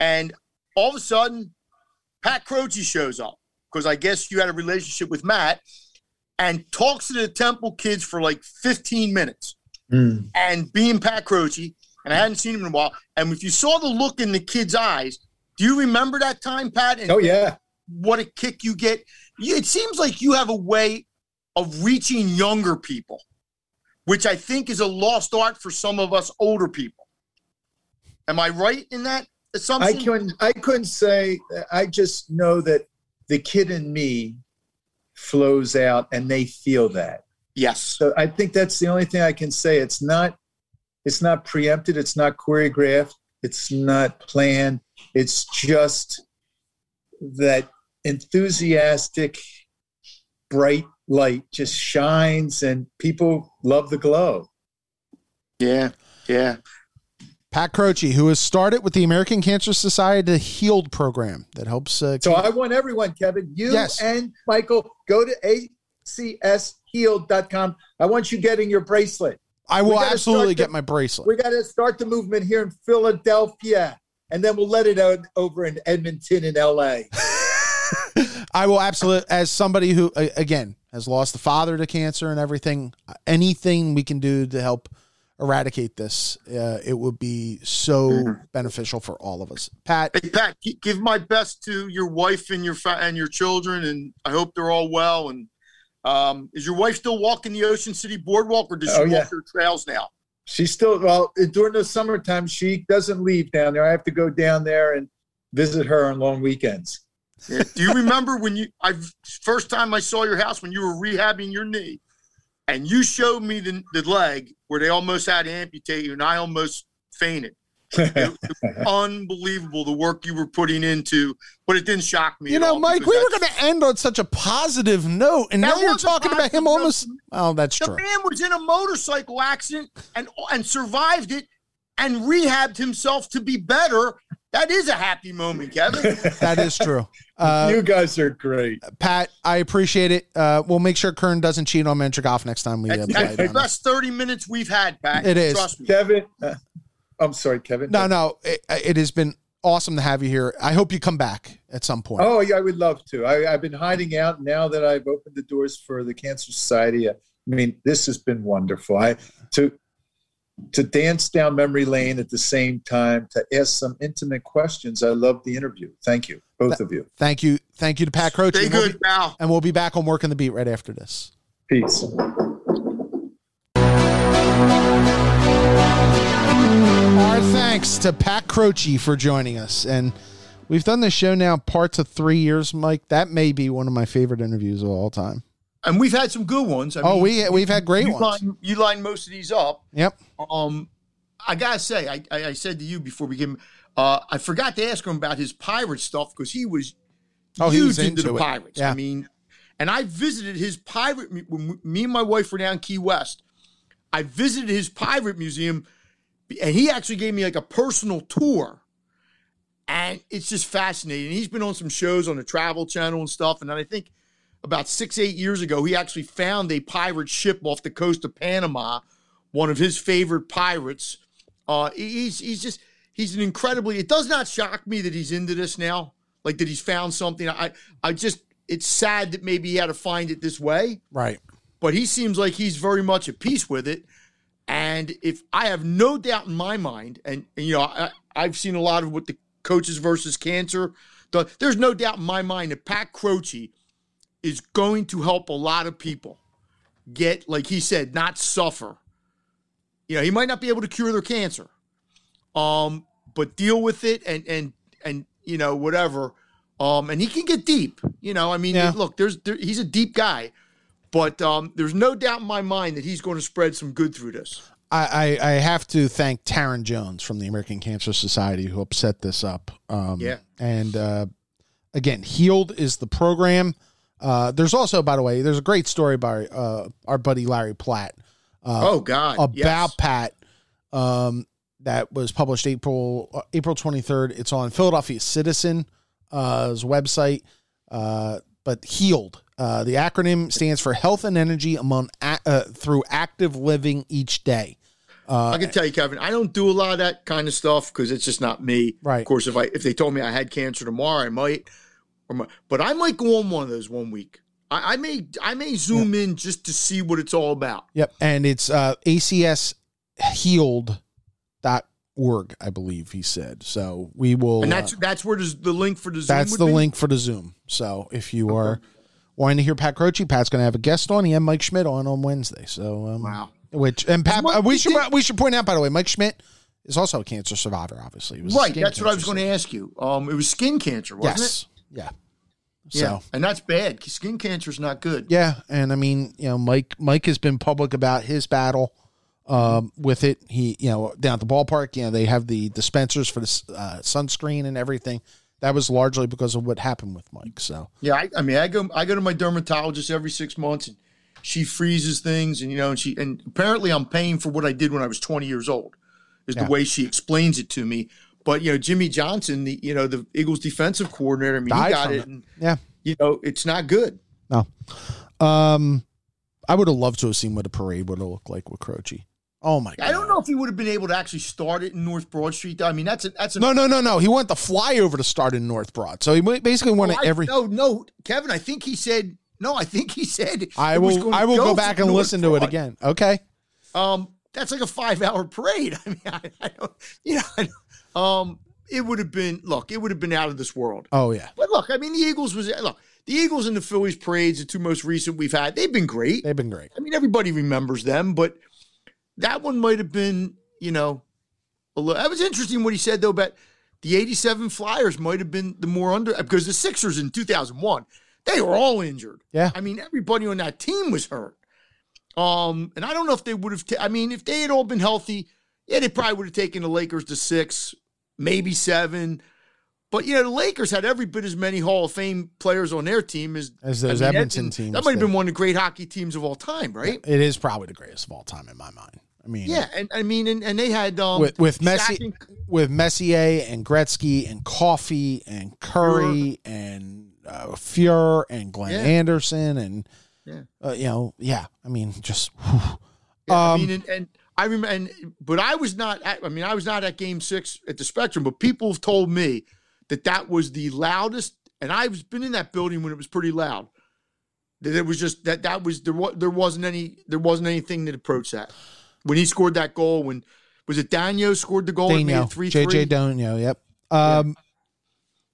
and all of a sudden, Pat Croce shows up because I guess you had a relationship with Matt, and talks to the temple kids for like 15 minutes. Mm. And being Pat Croce, and I hadn't seen him in a while. And if you saw the look in the kid's eyes, do you remember that time, Pat? And Oh yeah, what a kick you get. It seems like you have a way of reaching younger people, which I think is a lost art for some of us older people. Am I right in that I assumption? couldn't. I couldn't say. I just know that the kid in me flows out, and they feel that. yes. So I think that's the only thing I can say. It's not it's not preempted, it's not choreographed, it's not planned. It's just that enthusiastic bright light just shines and people love the glow. Yeah. Yeah. Pat Croce, who has started with the American Cancer Society the Healed program that helps. Uh, So I want everyone, Kevin, you Yes. and Michael, go to acshealed.com. I want you getting your bracelet. I will absolutely the- get my bracelet. We got to start the movement here in Philadelphia, and then we'll let it out over in Edmonton and LA. I will absolutely, as somebody who, again, has lost a father to cancer and everything, anything we can do to help eradicate this, uh, it would be so Mm-hmm. beneficial for all of us. Pat, Hey, Pat, give my best to your wife and your fa- and your children, and I hope they're all well. And um, is your wife still walking the Ocean City Boardwalk, or does she Oh, walk yeah. her trails now? She's still well during the summertime. She doesn't leave down there. I have to go down there and visit her on long weekends. Yeah. Do you remember when you I first time I saw your house when you were rehabbing your knee, and you showed me the, the leg where they almost had to amputate you, and I almost fainted. It, unbelievable the work you were putting into, but it didn't shock me. you know, Mike, we were going to end on such a positive note, and now you're talking about him almost. Oh, that's The true. man was in a motorcycle accident and and survived it and rehabbed himself to be better. That is a happy moment, Kevin. That is true. Uh, you guys are great. Pat, I appreciate it. Uh, we'll make sure Kern doesn't cheat on Mentor Golf next time we uh, That's, play. the best 30 minutes we've had, Pat. It is. Trust me. Kevin, uh, I'm sorry, Kevin. No, no, it, it has been awesome to have you here. I hope you come back at some point. Oh, yeah, I would love to. I, I've been hiding out now that I've opened the doors for the Cancer Society. I mean, this has been wonderful. I to to dance down memory lane at the same time, to ask some intimate questions. I love the interview. Thank you, both of you. Thank you. Thank you to Pat Croce. Stay And we'll good, be- pal. and we'll be back on Working the Beat right after this. Peace. Our thanks to Pat Croce for joining us. And we've done this show now parts of three years, Mike. That may be one of my favorite interviews of all time. And we've had some good ones. I oh, mean, we we've had great you ones. line, you line most of these up. Yep. Um, I gotta say, I, I, I said to you before we came, uh, I forgot to ask him about his pirate stuff because he was Oh, he huge was into, into the pirates. Yeah. I mean, and I visited his pirate. When me and my wife were down Key West, I visited his pirate museum, and he actually gave me like a personal tour. And it's just fascinating. He's been on some shows on the Travel Channel and stuff. And then I think about six, eight years ago, he actually found a pirate ship off the coast of Panama, one of his favorite pirates. Uh, he's he's just he's an incredibly. It does not shock me that he's into this now, like that he's found something. I I just it's sad that maybe he had to find it this way, Right. but he seems like he's very much at peace with it. And if I have no doubt in my mind, and, and, you know I, I've seen a lot of what the coaches versus cancer, the, there's no doubt in my mind that Pat Croce is going to help a lot of people get, like he said, not suffer. You know, he might not be able to cure their cancer, um, but deal with it and and and you know whatever. Um, and he can get deep. You know, I mean, Yeah. look, there's there, he's a deep guy, but um, there's no doubt in my mind that he's going to spread some good through this. I, I, I have to thank Taryn Jones from the American Cancer Society who helped set this up. Um, Yeah. And uh, again, Healed is the program. Uh, there's also, by the way, there's a great story by uh, our buddy Larry Platt oh God, about yes. Pat um, that was published April uh, April 23rd. It's on Philadelphia Citizen's uh, website. Uh, but Healed, uh, the acronym stands for Health and Energy among a- uh, through active living each day. I can tell you, Kevin, I don't do a lot of that kind of stuff because it's just not me. Right. Of course, if I if they told me I had cancer tomorrow, I might. Or might but I might go on one of those one week. I, I may I may zoom in just to see what it's all about. Yep, and it's uh, acshealed.org, I believe he said. So we will. And that's uh, that's where does the link for the Zoom that's the be? link for the Zoom. So if you are wanting to hear Pat Croce, Pat's going to have a guest on. He had Mike Schmidt on on Wednesday. So um, Wow. Which and Pat, Mike- uh, we should did- we should point out by the way, Mike Schmidt is also a cancer survivor. Obviously, Right. That's what I was going to ask you. Um, it was skin cancer, wasn't Yes. Yeah. it? So Yeah. And that's bad. Skin cancer is not good. Yeah, and I mean, you know, Mike Mike has been public about his battle um, with it. He, you know, down at the ballpark, you know, they have the dispensers for the uh, sunscreen and everything. That was largely because of what happened with Mike. So Yeah, I, I mean, I go I go to my dermatologist every six months, and she freezes things, and you know, and she and apparently I'm paying for what I did when I was 20 years old, is Yeah. the way she explains it to me. But you know, Jimmy Johnson, the you know the Eagles defensive coordinator, I mean, Died he got it, it. and yeah, you know, it's not good. no, um, I would have loved to have seen what a parade would have looked like with Croce. Oh my god! I don't know if he would have been able to actually start it in North Broad Street. Though. I mean, that's a that's a No, no, no, no. He wanted the flyover to start in North Broad, so he basically wanted Oh, I- every. No, no, Kevin. I think he said no. I think he said I will. I will go for back and North listen to it again. Okay. Um, that's like a five-hour parade. I mean, I, I don't, you know, um, it would have been look, it would have been out of this world. Oh yeah, But look, I mean, the Eagles was look, the Eagles and the Phillies parades, the two most recent we've had, they've been great. they've been great. I mean, everybody remembers them, but that one might have been, you know, a little. That was interesting what he said though about the '87 Flyers might have been the more under because the Sixers in 2001 they were all injured. Yeah. I mean, everybody on that team was hurt. Um, and I don't know if they would have. ta- I mean, if they had all been healthy, yeah, they probably would have taken the Lakers to six, maybe seven. But you know, the Lakers had every bit as many Hall of Fame players on their team as As those I mean, Edmonton that- teams That might have been one of the great hockey teams of all time, right? It is probably the greatest of all time in my mind. I mean, Yeah, and I mean, and, and they had um, with with Messi, and- with Messier and Gretzky and Coffey and Kurri and uh, Fuhr and Glenn Yeah. Anderson and Yeah. uh, you know, yeah. I mean, just Yeah, I Um, mean, and, and I remember, and but I was not. At, I mean, I was not at Game Six at the Spectrum, but people have told me that that was the loudest, and I've been in that building when it was pretty loud. That it was just that that was there. There wasn't any. There wasn't anything that approached that. When he scored that goal. When was it? Daigneault scored the goal. and made Daigneault, three JJ. Daigneault, yep. Um,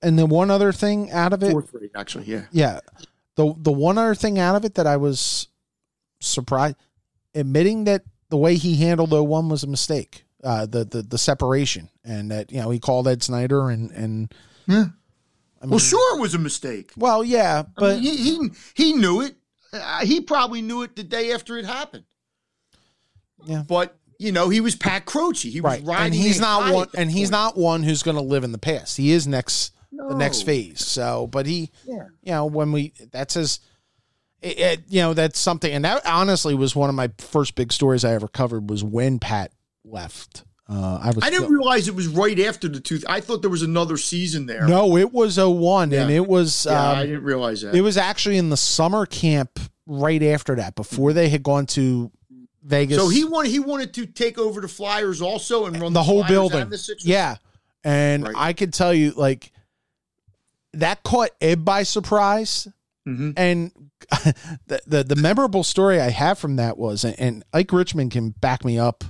and then one other thing out of it, Four three, actually. Yeah. yeah, the the one other thing out of it that I was surprised, admitting that the way he handled the 01 was a mistake, uh, the the the separation, and that you know he called Ed Snider and and Yeah. I mean, Well, sure, it was a mistake. well, yeah, But but he, he he knew it. Uh, he probably knew it the day after it happened. Yeah. But you know, he was Pat Croce. He was right, riding. and he's not one, and he's point. not one who's going to live in the past. He is next the next phase. So, but he, Yeah. you know, when we that's his, it, it- you know, that's something, and that honestly was one of my first big stories I ever covered was when Pat left. Uh, I was I didn't realize it was right after the tooth. I thought there was another season there. no, it was a 01 and it was yeah, um, I didn't realize that. it was actually in the summer camp right after that before they had gone to Vegas. so he wanted he wanted to take over the Flyers also and run the whole Flyers building. the Yeah. And Right. I could tell you, like, that caught Ed by surprise. Mhm. And the, the the memorable story I have from that was, and Ike Richman can back me up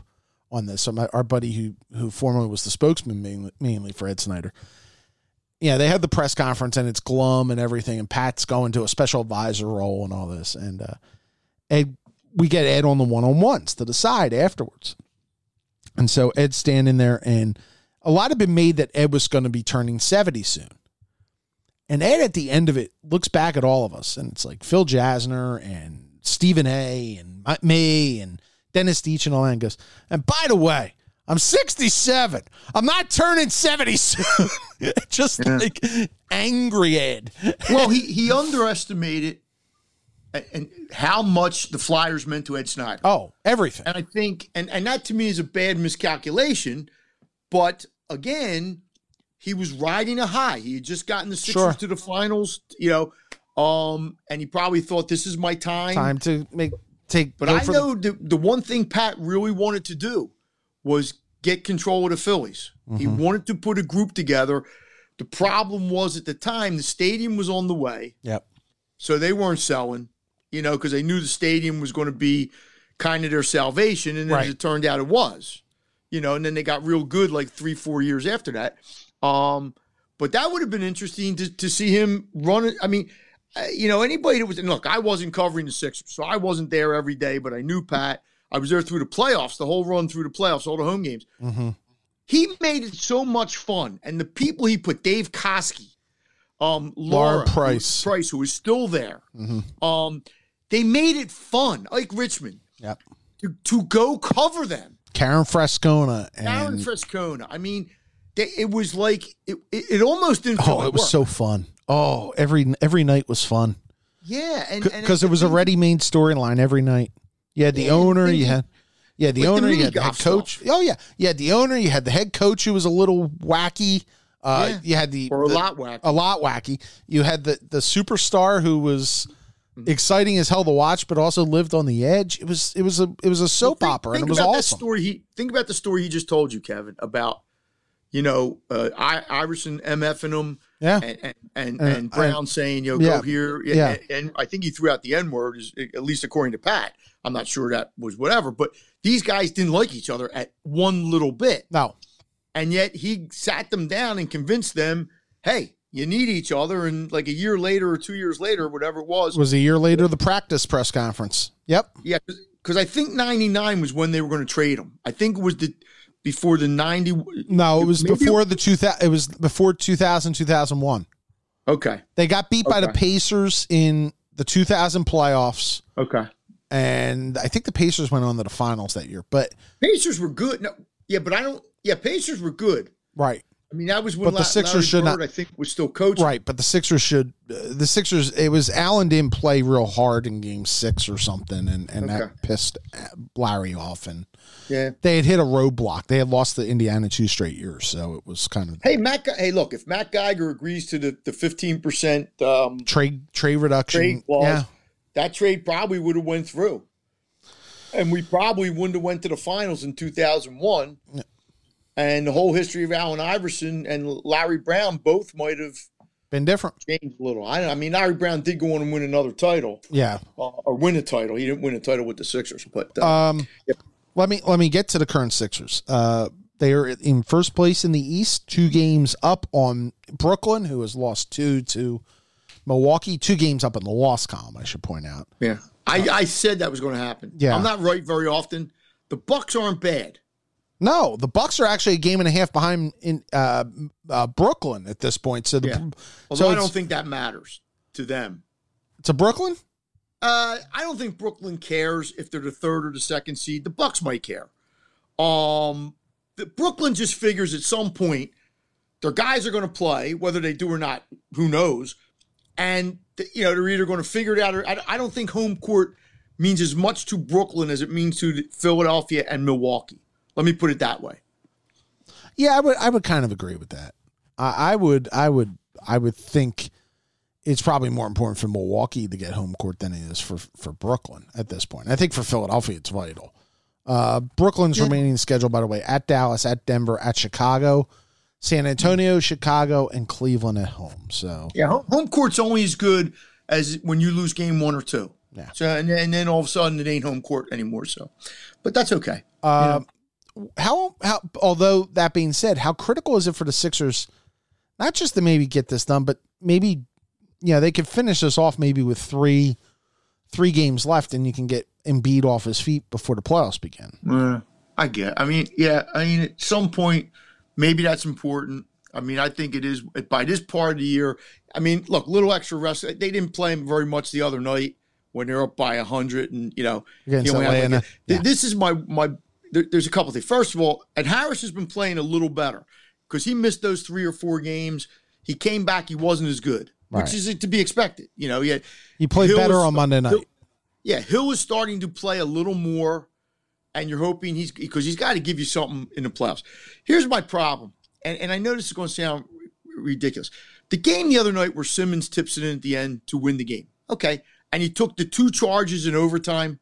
on this. So my, our buddy who who formerly was the spokesman mainly, mainly for Ed Snider. Yeah, they had the press conference and it's glum and everything, and Pat's going to a special advisor role and all this, and uh, Ed, we get Ed on the one on ones to the side afterwards, and so Ed's standing there, and a lot had been made that Ed was going to be turning seventy soon. And Ed at the end of it looks back at all of us, and it's like Phil Jasner and Stephen A. and my- me and Dennis Deitch and all that, and goes, and by the way, I'm 67. I'm not turning 70 soon. Just like angry Ed. well, he he underestimated and, how much the Flyers meant to Ed Snider. Oh, everything. And I think, and, and that to me is a bad miscalculation. But again, he was riding a high. He had just gotten the Sixers Sure. to the finals, you know, um, and he probably thought this is my time. Time to make take. But I know the, the one thing Pat really wanted to do was get control of the Phillies. He Mm-hmm. wanted to put a group together. The problem was at the time the stadium was on the way. Yep. So they weren't selling, you know, because they knew the stadium was going to be kind of their salvation. And then as it turned out, it was, you know, and then they got real good like three, four years after that. Um, but that would have been interesting to, to see him run. I mean, you know, anybody that was, and look, I wasn't covering the Sixers, so I wasn't there every day, but I knew Pat. I was there through the playoffs, the whole run through the playoffs, all the home games. Mm-hmm. He made it so much fun. And the people he put, Dave Coskey, um, Laura Laura, who- Price. Price, who is still there. Mm-hmm. Um, they made it fun, like Richman, Yep. to, to go cover them. Karen Frascona and Aaron Frascona. I mean, they, it was like it, it, it almost didn't. oh, it was work. so fun. Oh, every every night was fun yeah, and because it was a ready-made storyline every night. You had the Yeah, owner, you had yeah the like the owner, you had the head coach. stuff. Oh yeah, you had the owner, you had the head coach who was a little wacky. Uh, Yeah. You had the or a the- lot whack. a lot wacky. You had the the superstar who was. Exciting as hell to watch, but also lived on the edge. It was it was a it was a soap Think- opera, and it was awesome. story he think about the story he just told you, Kevin, about you know uh, I, Iverson MFing him Yeah, and and, and, and Brown saying you know yeah, go here yeah. and, and I think he threw out the N word at least according to Pat. I'm not sure that was whatever, but these guys didn't like each other at one little bit. no, and yet he sat them down and convinced them, hey, you need each other. And like a year later or two years later, whatever it was, it was a year later the practice press conference. Yep, yeah, because I think '99 was when they were going to trade him. I think it was the before the '90. no, it was before the two thousand. It was before 2000, 2001. Okay, They got beat by the Pacers in the 2000 playoffs, okay. and I think the Pacers went on to the finals that year. But Pacers were good. No, yeah, but I don't. Yeah, Pacers were good. right, I mean, that was when But the Sixers Larry should not- Bird, I think, was still coaching. right. But the Sixers should. Uh, the Sixers. It was Allen didn't play real hard in Game Six or something, and and Okay. that pissed Larry off. And Yeah. they had hit a roadblock. They had lost the Indiana two straight years, so it was kind of Hey, Matt. Hey, look, if Matt Geiger agrees to the the 15 percent um, trade trade reduction. trade clause, yeah, that trade probably would have went through, and we probably wouldn't have went to the finals in 2001. And the whole history of Allen Iverson and Larry Brown both might have been different. changed a little. I, I mean, Larry Brown did go on and win another title, Yeah. uh, or win a title. He didn't win a title with the Sixers, but uh, Um. Let me let me get to the current Sixers. Uh, they are in first place in the East, two games up on Brooklyn, who has lost two to Milwaukee. Two games up in the loss column, I should point out. Yeah, I, I said that was going to happen. Yeah. I'm not right very often. The Bucks aren't bad. No, the Bucks are actually a game and a half behind in uh, uh, Brooklyn at this point. So the Yeah. Although so I don't think that matters to them. to Brooklyn. Uh, I don't think Brooklyn cares if they're the third or the second seed. The Bucks might care. Um, the, Brooklyn just figures at some point their guys are going to play, whether they do or not. Who knows? And th- you know they're either going to figure it out or I, I don't think home court means as much to Brooklyn as it means to Philadelphia and Milwaukee. Let me put it that way. Yeah, I would I would kind of agree with that. I, I would I would I would think it's probably more important for Milwaukee to get home court than it is for for Brooklyn at this point. I think for Philadelphia it's vital. Uh, Brooklyn's remaining schedule, by the way, at Dallas, at Denver, at Chicago, San Antonio, Chicago, and Cleveland at home. So Yeah, home, home court's only as good as when you lose game one or two. Yeah. So and, and then all of a sudden it ain't home court anymore. So, but that's okay. Uh, how how although that being said, how critical is it for the Sixers not just to maybe get this done, but maybe you know, they could finish this off maybe with three three games left and you can get Embiid off his feet before the playoffs begin. Uh, I get. I mean, yeah. I mean, at some point, maybe that's important. I mean, I think it is by this part of the year. I mean, look, little extra rest. They didn't play him very much the other night when they're up by hundred, and you know, you Atlanta. like Yeah. This is my my. There, there's a couple things. First of all, and Harris has been playing a little better because he missed those three or four games. He came back. He wasn't as good, Right. which is to be expected. You know, yeah. He played Hill better is- on Monday night. Hill- yeah, Hill is starting to play a little more, and you're hoping he's because he's got to give you something in the playoffs. Here's my problem, and, and I know this is going to sound r- ridiculous. The game the other night where Simmons tips it in at the end to win the game, okay, and he took the two charges in overtime.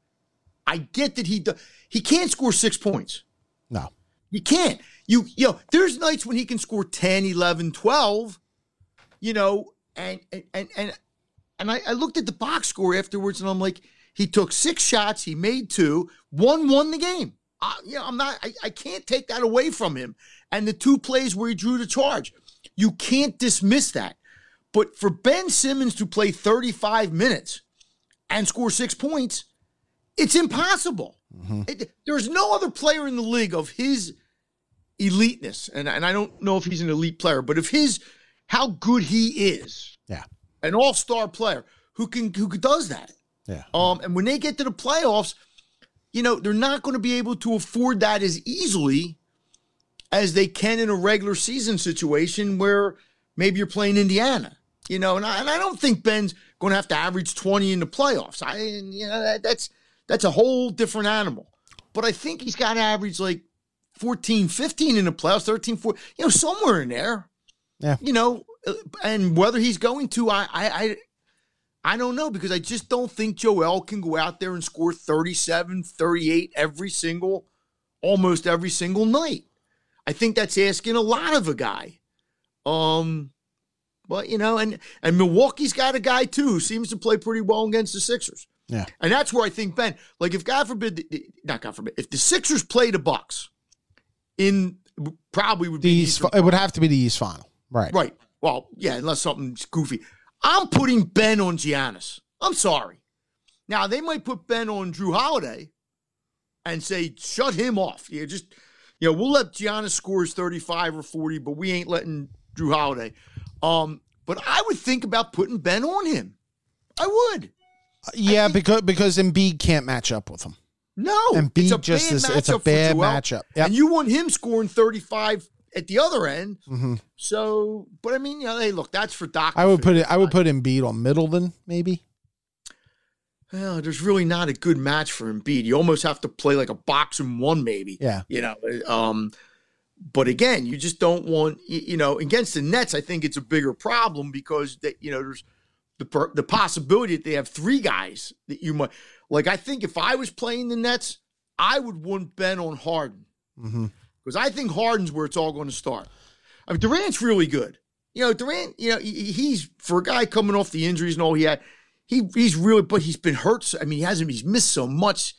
I get that he do, he can't score six points. No. You can't. You you know, there's nights when he can score 10, 11, 12, you know, and and and and, I, I looked at the box score afterwards and I'm like, he took six shots, he made two, one won the game. I, you know, I'm not I, I can't take that away from him. And the two plays where he drew the charge. You can't dismiss that. But for Ben Simmons to play 35 minutes and score six points, it's impossible. It- there's no other player in the league of his eliteness, and, and I don't know if he's an elite player, but of his how good he is, Yeah. an all-star player who can who does that. Yeah. Um, and when they get to the playoffs, you know they're not going to be able to afford that as easily as they can in a regular season situation where maybe you're playing Indiana. You know, and I, and I don't think Ben's going to have to average 20 in the playoffs. I, you know, that, that's that's a whole different animal. But I think he's got to average like 14, 15 in the playoffs, 13, 14, you know, somewhere in there. Yeah. You know, and whether he's going to, I, I, I, I don't know because I just don't think Joel can go out there and score 37, 38 every single, almost every single night. I think that's asking a lot of a guy. Um, but you know, and and Milwaukee's got a guy too who seems to play pretty well against the Sixers. Yeah. And that's where I think Ben, like if God forbid, not God forbid, if the Sixers play the Bucks in probably would The be East, it would have to be the East final. Right. Right. Well, yeah, unless something's goofy. I'm putting Ben on Giannis. I'm sorry. Now they might put Ben on Jrue Holiday and say, shut him off. Yeah, just you know, we'll let Giannis score his 35 or 40, but we ain't letting Jrue Holiday. Um, but I would think about putting Ben on him. I would. Yeah, because because Embiid can't match up with him. No, Embiid it's a just bad is it's a bad matchup. Yep. And you want him scoring 35 at the other end. Mhm. So, but I mean, you know, hey, look, that's for Doc. I would put it I would put Embiid on Middleton, maybe. Well, there's really not a good match for Embiid. You almost have to play like a box and one, maybe. Yeah. You know, um, but again, you just don't want you know against the Nets. I think it's a bigger problem because that you know there's the the possibility that they have three guys that you might like. I think if I was playing the Nets, I would want Ben on Harden Mm-hmm. because I think Harden's where it's all going to start. I mean, Durant's really good. You know, Durant. You know, he- he's for a guy coming off the injuries and all he had. He he's really, but he's been hurt. so- I mean, he hasn't. He's missed so much.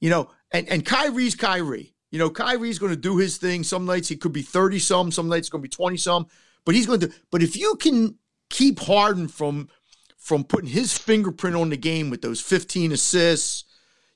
You know, and and Kyrie's Kyrie. You know, Kyrie's going to do his thing. Some nights he could be 30 some, some nights it's going to be 20 some, but he's going to but if you can keep Harden from from putting his fingerprint on the game with those 15 assists,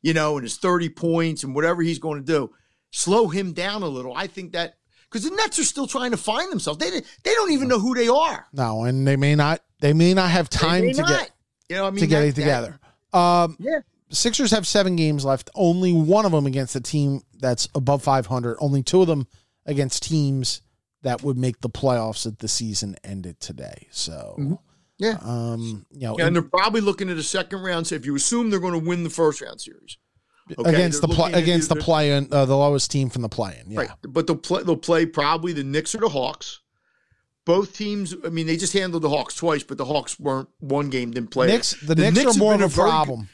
you know, and his 30 points and whatever he's going to do, slow him down a little. I think that because the Nets are still trying to find themselves. They they don't even know who they are. No, and they may not. They may not have time to may get you know, I mean, to get that- it together. Um, Yeah. Sixers have seven games left. Only one of them against a team that's above 500. Only two of them against teams that would make the playoffs if the season ended today. So, Mhm. Yeah. um, you know, Yeah, and they're probably looking at a second round. So if you assume they're going to win the first round series, okay, against the they're play looking against the either- play in uh, the lowest team from the play in. Yeah. right? But they'll play. They'll play probably the Knicks or the Hawks. Both teams. I mean, they just handled the Hawks twice, but the Hawks weren't one game didn't play. Knicks, the, The Knicks, Knicks are more of a a very problem.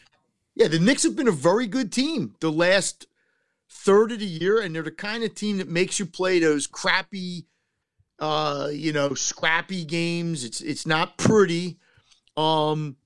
Yeah, the Knicks have been a very good team the last third of the year, and they're the kind of team that makes you play those crappy, uh, you know, scrappy games. It's it's not pretty. Um,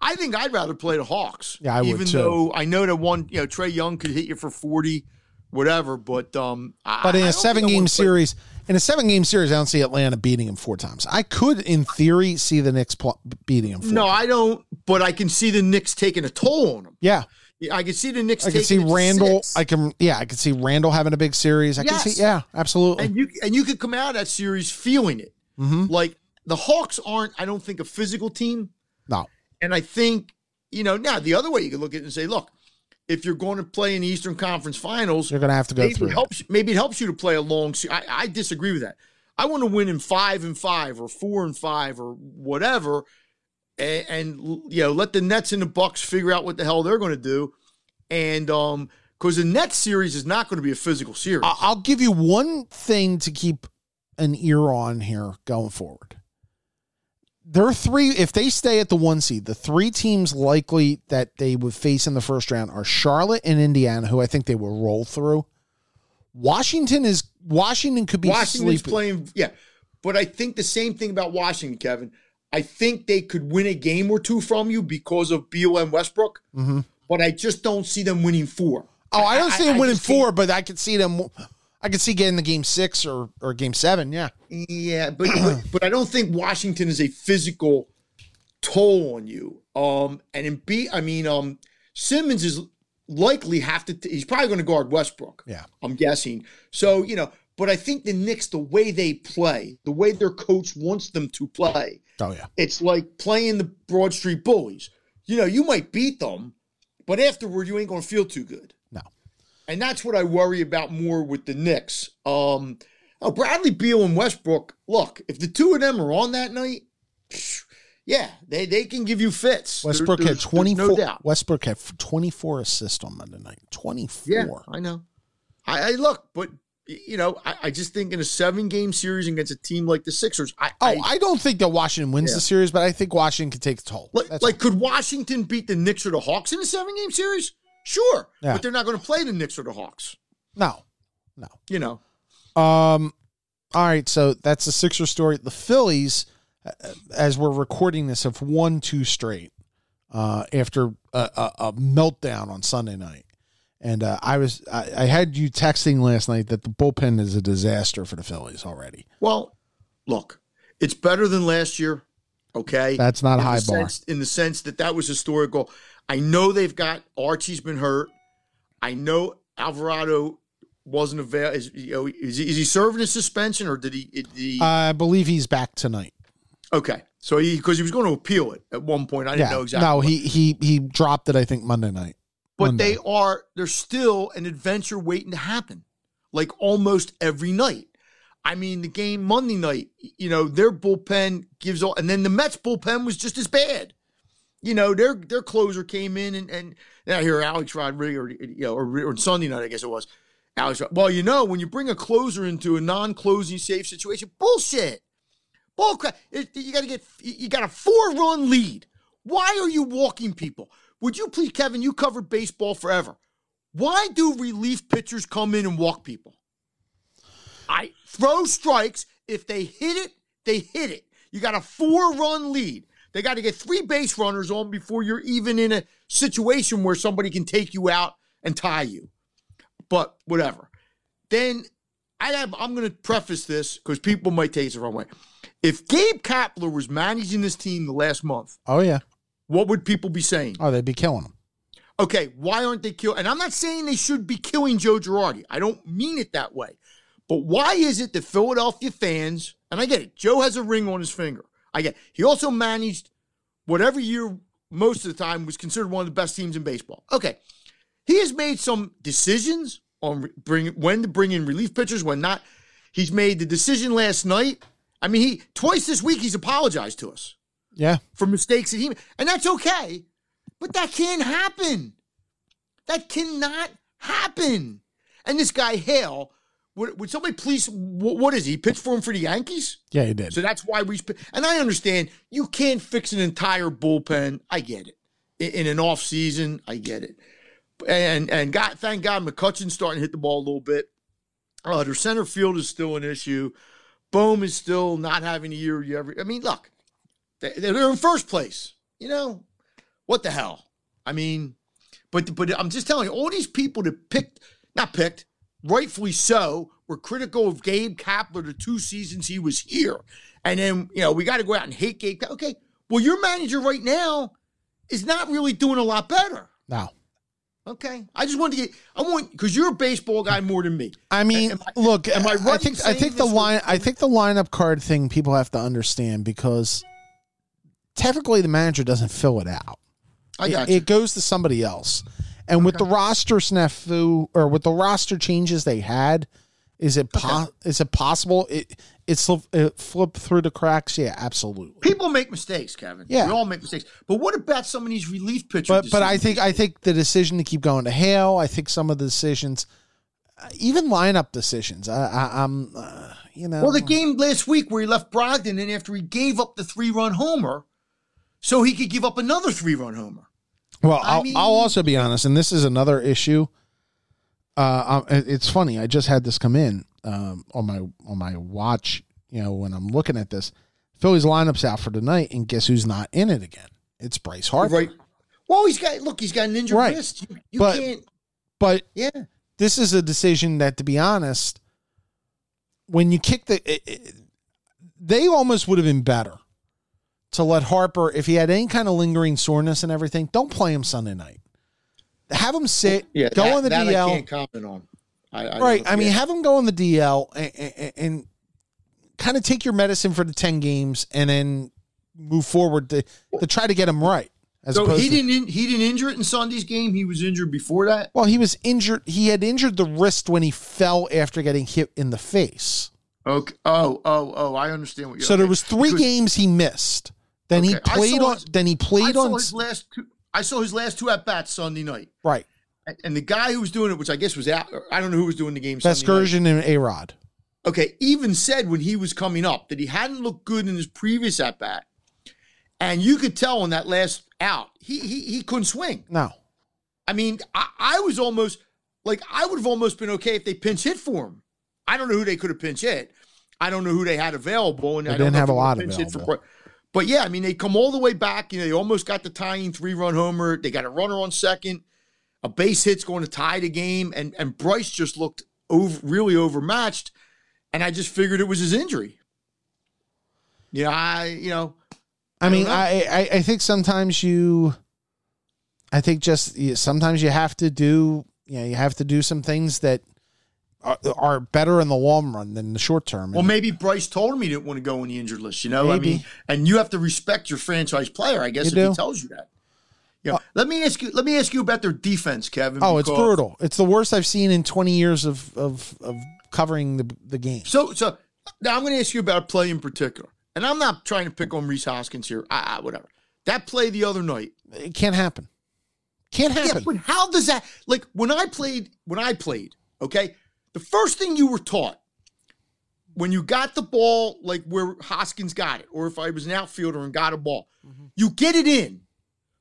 I think I'd rather play the Hawks. Yeah, I would even too. though I know that one, you know, Trae Young could hit you for forty, whatever. But um, I- But in I a don't think I seven game wanna play- series, in a seven game series, I don't see Atlanta beating him four times. I could, in theory, see the Knicks pl- beating him. Four no, times. I don't. But I can see the Knicks taking a toll on him. yeah, I can see the Knicks. I can see Randle. I can, yeah, I can see Randle having a big series. I can see, yeah, absolutely. and you and you could come out of that series feeling it. hmm Like the Hawks aren't, I don't think, a physical team. No, And I think, you know, now the other way you could look at it and say, look, if you're going to play in the Eastern Conference Finals, you're going to have to go maybe through. it helps. Maybe it helps you to play a long. se- I, I disagree with that. I want to win in five and five or four and five or whatever, and, and you know let the Nets and the Bucks figure out what the hell they're going to do, and um because the Nets series is not going to be a physical series. I'll give you one thing to keep an ear on here going forward. There are three, if they stay at the one seed, the three teams likely that they would face in the first round are Charlotte and Indiana, who I think they will roll through. Washington is Washington could be Washington's sleeping. playing, yeah. But I think the same thing about Washington, Kevin. I think they could win a game or two from you because of Beal and Westbrook, Mhm. but I just don't see them winning four. Oh, I don't see them winning just can't- four, but I could see them. I could see getting the game six or or game seven. Yeah, Yeah, but, but but I don't think Washington is a physical toll on you. Um, and in B, I mean, um, Simmons is likely have to. T- he's probably going to guard Westbrook. Yeah. I'm guessing. So you know, but I think the Knicks, the way they play, the way their coach wants them to play, oh yeah, it's like playing the Broad Street Bullies. You know, you might beat them, but afterward you ain't going to feel too good. No. And that's what I worry about more with the Knicks. Um, oh, Bradley Beal and Westbrook. Look, if the two of them are on that night, phew, yeah, they they can give you fits. There- Westbrook had there's- there's twenty four. no doubt. Westbrook had twenty four assists on Monday night. Twenty four. Yeah. I know. I, I look, but you know, I, I just think in a seven game series against a team like the Sixers, I, Oh, I, I don't think that Washington wins Yeah. the series, but I think Washington can take the toll. Like, That's like could Washington beat the Knicks or the Hawks in a seven game series? Sure. Yeah. But they're not going to play the Knicks or the Hawks. no. No, you know. Um, all right, so that's the Sixer story. The Phillies, as we're recording this, have won two straight uh, after a, a, a meltdown on Sunday night. And uh, I was I, I had you texting last night that the bullpen is a disaster for the Phillies already. Well, look, it's better than last year. Okay. That's not a in high bar. Sense, in the sense that that was historical. I know they've got Archie's been hurt. I know Alvarado wasn't available. Is, you know, is, he, is he serving a suspension or did he? Did he I believe he's back tonight. okay. So he because he was going to appeal it at one point. I didn't know exactly. No, what. he he he dropped it. I think Monday night. But Monday. they are they're still an adventure waiting to happen like almost every night. I mean the game monday night you know their bullpen gives all and then the mets bullpen was just as bad. You know their their closer came in and and now here alex rodriguez or you know or, or sunday night i guess it was. Alex Rod- well you know when you bring a closer into a non-closing safe situation bullshit. Bull crap It- you got to get you got a four run lead. Why are you walking people would you please, Kevin? You covered baseball forever. Why do relief pitchers come in and walk people? I throw strikes. If they hit it, they hit it. You got a four run lead. They got to get three base runners on before you're even in a situation where somebody can take you out and tie you. but whatever. Then I have, I'm going to preface this because people might take it the wrong way. If Gabe Kapler was managing this team the last month, Oh yeah. What would people be saying? Oh, they'd be killing him. Okay, why aren't they killing? And I'm not saying they should be killing Joe Girardi. I don't mean it that way. But why is it that Philadelphia fans, and I get it, Joe has a ring on his finger. I get he also managed whatever year most of the time was considered one of the best teams in baseball. Okay. He has made some decisions on bring when to bring in relief pitchers, when not. He's made the decision last night. I mean, he twice this week he's apologized to us Yeah. for mistakes that he made. And that's okay. But that can't happen. That cannot happen. And this guy, Hale, would, would somebody please, what, what is he? He pitched for him for the Yankees? Yeah, he did. So that's why we, and I understand you can't fix an entire bullpen. I get it. In, in an off season, I get it. And and God, thank God McCutchen's starting to hit the ball a little bit. Uh, their center field is still an issue. Bohm is still not having a year you ever. I mean, look, they're in first place. You know, what the hell? I mean, but but I'm just telling you, all these people that picked, not picked, rightfully so, were critical of Gabe Kapler the two seasons he was here, and then you know we got to go out and hate Gabe. Ka- Okay, well your manager right now is not really doing a lot better. No. Okay, I just wanted to get. I want because you're a baseball guy more than me. I mean, Am I- look, am I I, right in think I think the line I think the lineup card thing people have to understand because technically the manager doesn't fill it out. I It- got it, you. goes to somebody else. And with the roster snafu or with the roster changes they had, is it po- is it possible it it, slip, it flipped through the cracks? Yeah, absolutely. People make mistakes, Kevin. Yeah. we all make mistakes. But what about some of these relief pitchers? But but I think I think the decision to keep going to Hale. I think some of the decisions, uh, even lineup decisions. I, I, I'm uh, you know. Well, the game last week where he left Brogdon and after he gave up the three run homer, so he could give up another three run homer. Well, I I'll, mean- I'll also be honest, and this is another issue. Uh, it's funny. I just had this come in um, on my on my watch. You know, when I'm looking at this, Philly's lineup's out for tonight, and guess who's not in it again? It's Bryce Harper. Right. Well, he's got look. He's got an injured Right. wrist. You, you But- can't. But Yeah. this is a decision that, to be honest, when you kick the, it, it- they almost would have been better to let Harper, if he had any kind of lingering soreness and everything, don't play him Sunday night. Have him sit, Yeah. go that, on the that I DL. can't comment on. I, I right. I mean, have him go on the DL and, and, and kind of take your medicine for the 10 games and then move forward to, to try to get him right. As so he to- didn't. in- He didn't injure it in Sunday's game. He was injured before that. Well, he was injured. He had injured the wrist when he fell after getting hit in the face. Okay. Oh, oh, oh. I understand what you're. Saying. So there was three Because games he missed. Then he Okay, I played on. his- then he I played saw on. his last. Two, I saw his last two at bats Sunday night, Right, and, and the guy who was doing it, which I guess was out. I don't know who was doing the game. Vasgersian and A Rod. okay, even said when he was coming up that he hadn't looked good in his previous at bat, and you could tell on that last out he he he couldn't swing. No, I mean, I, I was almost like I would have almost been okay if they pinch hit for him. I don't know who they could have pinch hit. I don't know who they had available, and They I don't didn't have a lot pinch hit available. But yeah, I mean, they come all the way back. You know, they almost got the tying three run homer. They got a runner on second. A base hit's going to tie the game, and and Bryce just looked over really overmatched, and I just figured it was his injury. Yeah, I you know I, I mean, know. I, I I think sometimes you, I think just you- sometimes you have to do. You know, you have to do some things that are, are better in the long run than the short term. Well, maybe Bryce told him he didn't want to go on the injured list. You know, I mean, and you have to respect your franchise player, I guess, You if do. Uh, he tells you that. Yeah. let me ask you. Let me ask you about their defense, Kevin. oh, it's brutal. It's the worst I've seen in twenty years of of of covering the the game. So, so now I'm going to ask you about a play in particular, and I'm not trying to pick on Rhys Hoskins here. Ah, whatever. That play the other night. It can't happen. Can't Yeah, happen. but how does that? Like when I played, when I played, okay, the first thing you were taught when you got the ball, like where Hoskins got it, or if I was an outfielder and got a ball, you get it in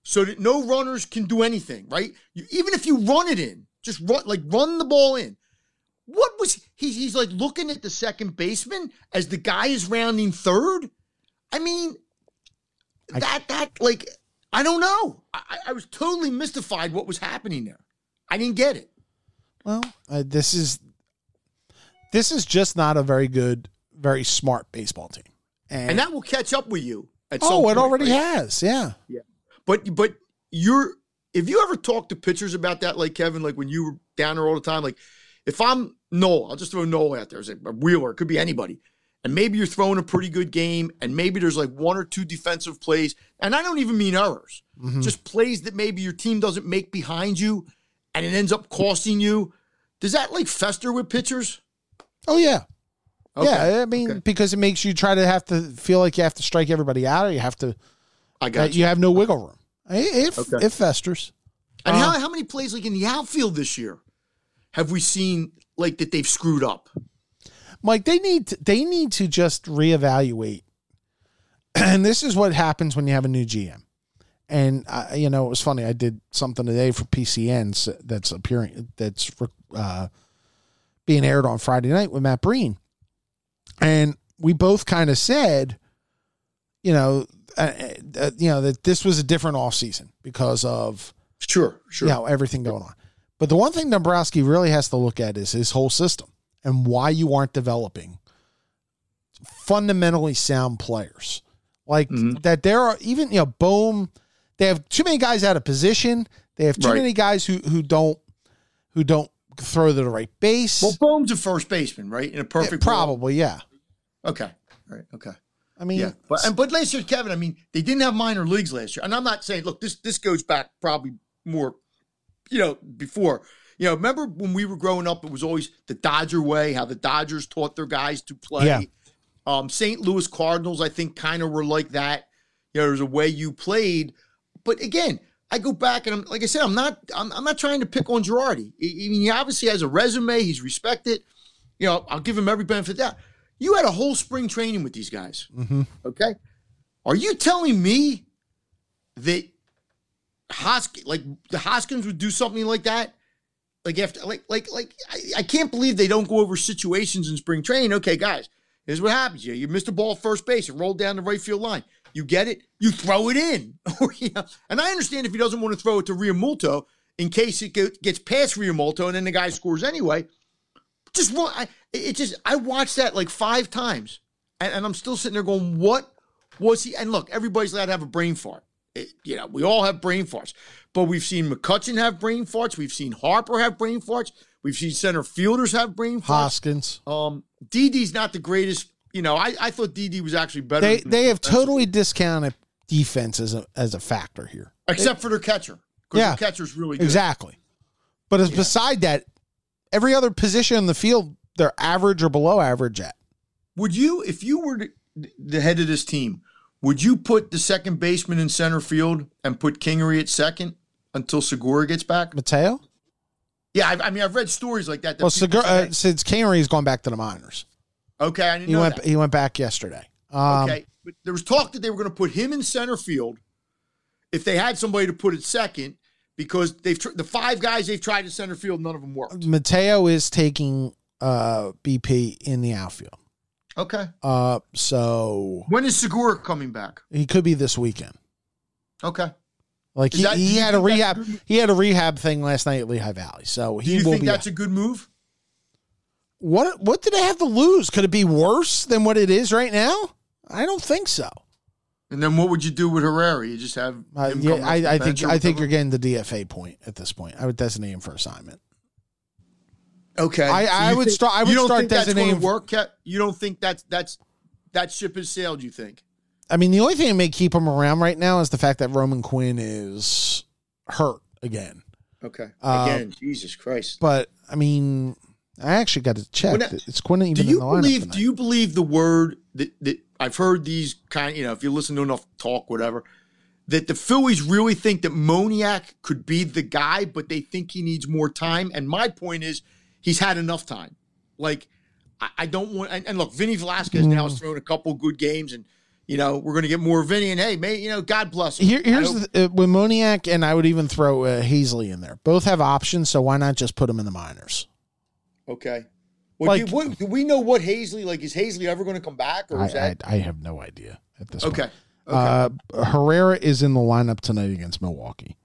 so that no runners can do anything, right? You, even if you run it in, just run like run the ball in. What was he? He's like looking at the second baseman as the guy is rounding third. I mean, I- that that like I don't know. I, I was totally mystified what was happening there. I didn't get it. Well, uh, this is this is just not a very good, very smart baseball team. And, And that will catch up with you at oh, it point, already right? has. Yeah. Yeah. But but you're if you ever talk to pitchers about that, like Kevin, like when you were down there all the time, like if I'm Nola, I'll just throw Nola out there as a Wheeler, it could be anybody. And maybe you're throwing a pretty good game, and maybe there's like one or two defensive plays, and I don't even mean errors, Mhm. just plays that maybe your team doesn't make behind you, and it ends up costing you. Does that like fester with pitchers? Oh yeah. Okay, Yeah. I mean, okay. because it makes you try to have to feel like you have to strike everybody out, or you have to. I Uh, got you you. have no wiggle room. It, it, Okay. it festers. And Uh, how how many plays like in the outfield this year have we seen like that they've screwed up? Mike, they need to, they need to just reevaluate. And this is what happens when you have a new GM. And I, you know, it was funny. I did something today for PCN that's appearing that's for uh, being aired on Friday night with Matt Breen, and we both kind of said, you know, uh, uh, you know that this was a different off season because of Sure, sure. you know everything going on. But the one thing Dombrowski really has to look at is his whole system and why you aren't developing fundamentally sound players. Like Mhm. that there are even you know Bohm they have too many guys out of position. They have too Right. many guys who who don't who don't throw to the right base. Well, Bohm's a first baseman, right? In a Yeah, perfect world. probably, yeah. Okay. All right. Okay. I mean, Yeah. But and, but last year, Kevin, I mean, they didn't have minor leagues last year, and I'm not saying look this this goes back probably more, you know, before. You know, remember when we were growing up, it was always the Dodger way, how the Dodgers taught their guys to play. Yeah. Um, St. Louis Cardinals, I think, kind of were like that. You know, there's a way you played. But again, I go back and I'm like I said, I'm not I'm, I'm not trying to pick on Girardi. I, I mean, he obviously has a resume, he's respected. You know, I'll give him every benefit of the doubt. You had a whole spring training with these guys. mhm. Okay. Are you telling me that Hoskins, like the Hoskins would do something like that? Like after, like, like, like, I, I can't believe they don't go over situations in spring training. Okay, guys, here's what happens. You you missed a ball first base, and rolled down the right field line. You get it, you throw it in. Know, and I understand if he doesn't want to throw it to Realmuto in case it gets past Realmuto and then the guy scores anyway. Just run. I, it just I watched that like five times, and, and I'm still sitting there going, "What was he?" And look, everybody's allowed to have a brain fart. It- you know, we all have brain farts, but we've seen McCutchen have brain farts. We've seen Harper have brain farts. We've seen center fielders have brain farts. Hoskins. Um, Didi's not the greatest. You know, I, I thought Didi was actually better. They they have totally discounted defense as a as a factor here. except for their catcher Yeah. their catcher's really good. Exactly. But as beside that, every other position in the field, they're average or below average at. Would you, if you were the, the head of this team, would you put the second baseman in center field and put Kingery at second until Segura gets back? Mateo? Yeah, I, I mean, I've read stories like that. that Well, Segura, uh, since Kingery's gone back to the minors. Okay, I didn't He know went that. he went back yesterday. Um, okay, but there was talk that they were going to put him in center field if they had somebody to put at second because they've tr- the five guys they've tried at center field, none of them worked. Mateo is taking uh, BP in the outfield. Okay, Uh, so when is Segura coming back? he could be this weekend. Okay, Like Is he, that- he had a rehab he had a rehab thing last night at Lehigh Valley. So do he you will think be that's out. a good move? What what did they have to lose? Could it be worse than what it is right now? I don't think so. And then what would you do with Herrera? You just have Uh, yeah, come I, I think I think whatever? you're getting the DFA point at this point. I would designate him for assignment. Okay. I- I would think- start- I would you don't start think that's going to designating- work. You don't think that's that's that ship has sailed? You think? I mean, the only thing that may keep him around right now is the fact that Roman Quinn is hurt again. Okay. Uh, Again, Jesus Christ. But I mean, I actually got to check. I- Is Quinn even Do you believe? tonight? Do you believe the word that that I've heard these kind? You know, if you listen to enough talk, whatever, that the Phillies really think that Moniak could be the guy, but they think he needs more time. And my point is, he's had enough time. Like, I, I don't want. And, and look, Vinny Velasquez now Mm. has thrown a couple good games, and you know we're going to get more Vinny. And hey, may you know, God bless him. Here, here's the, uh, with Moniak, and I would even throw uh, Haseley in there. Both have options, so why not just put them in the minors? Okay. Well, Like- do, what, do we know what Haseley like? Is Haseley ever going to come back, or I, that I, I have no idea at this okay? point. Okay. Uh, Herrera is in the lineup tonight against Milwaukee.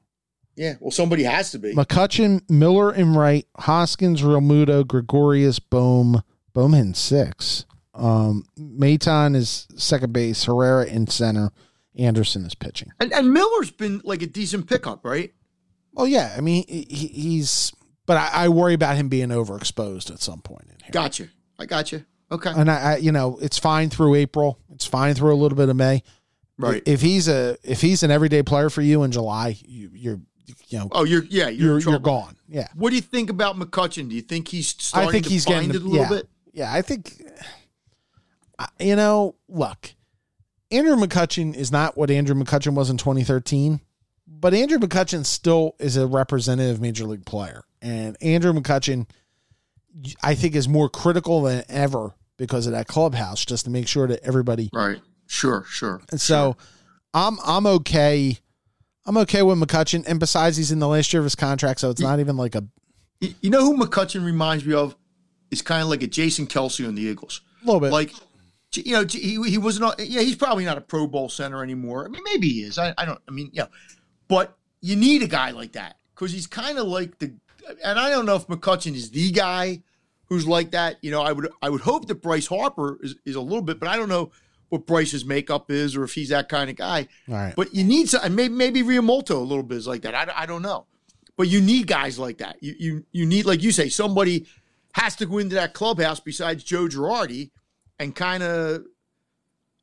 Yeah. Well, somebody has to be. McCutchen, Miller and Wright, Hoskins, Realmuto, Gregorius, Bohm, Bowman six. Um, Maton is second base, Herrera in center, Anderson is pitching. And, and Miller's been like a decent pickup, right? Oh yeah, I mean he, he's, but I, I, worry about him being overexposed at some point in here. Gotcha. I got you. Okay. And I, I, you know, it's fine through April. It's fine through a little bit of May. Right. If he's a if he's an everyday player for you in July, you, you're you know. Oh, you're yeah, you're you're, you're gone. Yeah. What do you think about McCutchen? Do you think he's starting I think to he's getting a little yeah, bit? Yeah, I think. You know, look, Andrew McCutchen is not what Andrew McCutchen was in 2013, but Andrew McCutchen still is a representative major league player, and Andrew McCutchen, I think, is more critical than ever because of that clubhouse, just to make sure that everybody right. Sure, sure. And so, sure. I'm I'm okay. I'm okay with McCutchen, and besides, he's in the last year of his contract, so it's not even like a. You know who McCutchen reminds me of? Is kind of like a Jason Kelce on the Eagles. A little bit. Like, you know, he, he was not. Yeah, he's probably not a Pro Bowl center anymore. I mean, maybe he is. I, I don't. I mean, yeah, but you need a guy like that because he's kind of like the. And I don't know if McCutchen is the guy who's like that. You know, I would I would hope that Bryce Harper is, is a little bit, but I don't know what Bryce's makeup is or if he's that kind of guy. Right. But you need some, maybe maybe Realmuto a little bit is like that. I, I don't know, but you need guys like that. You you you need like you say somebody has to go into that clubhouse besides Joe Girardi and kind of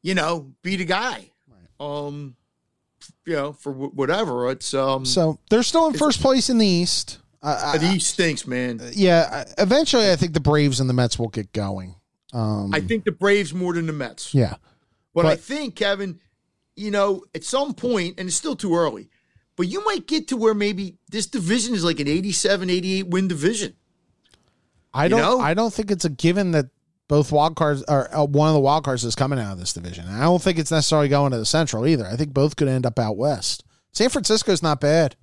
you know be the guy. Right. Um, you know for w- whatever it's um. So they're still in first place in the East. Uh, East stinks, man. Yeah, eventually I think the Braves and the Mets will get going. Um, I think the Braves more than the Mets. Yeah. But, but I think, Kevin, you know, at some point, and it's still too early, but you might get to where maybe this division is like an 87, 88 win division. I don't know? I don't think it's a given that both wild cards or uh, one of the wild cards is coming out of this division. I don't think it's necessarily going to the Central either. I think both could end up out west. San Francisco's not bad.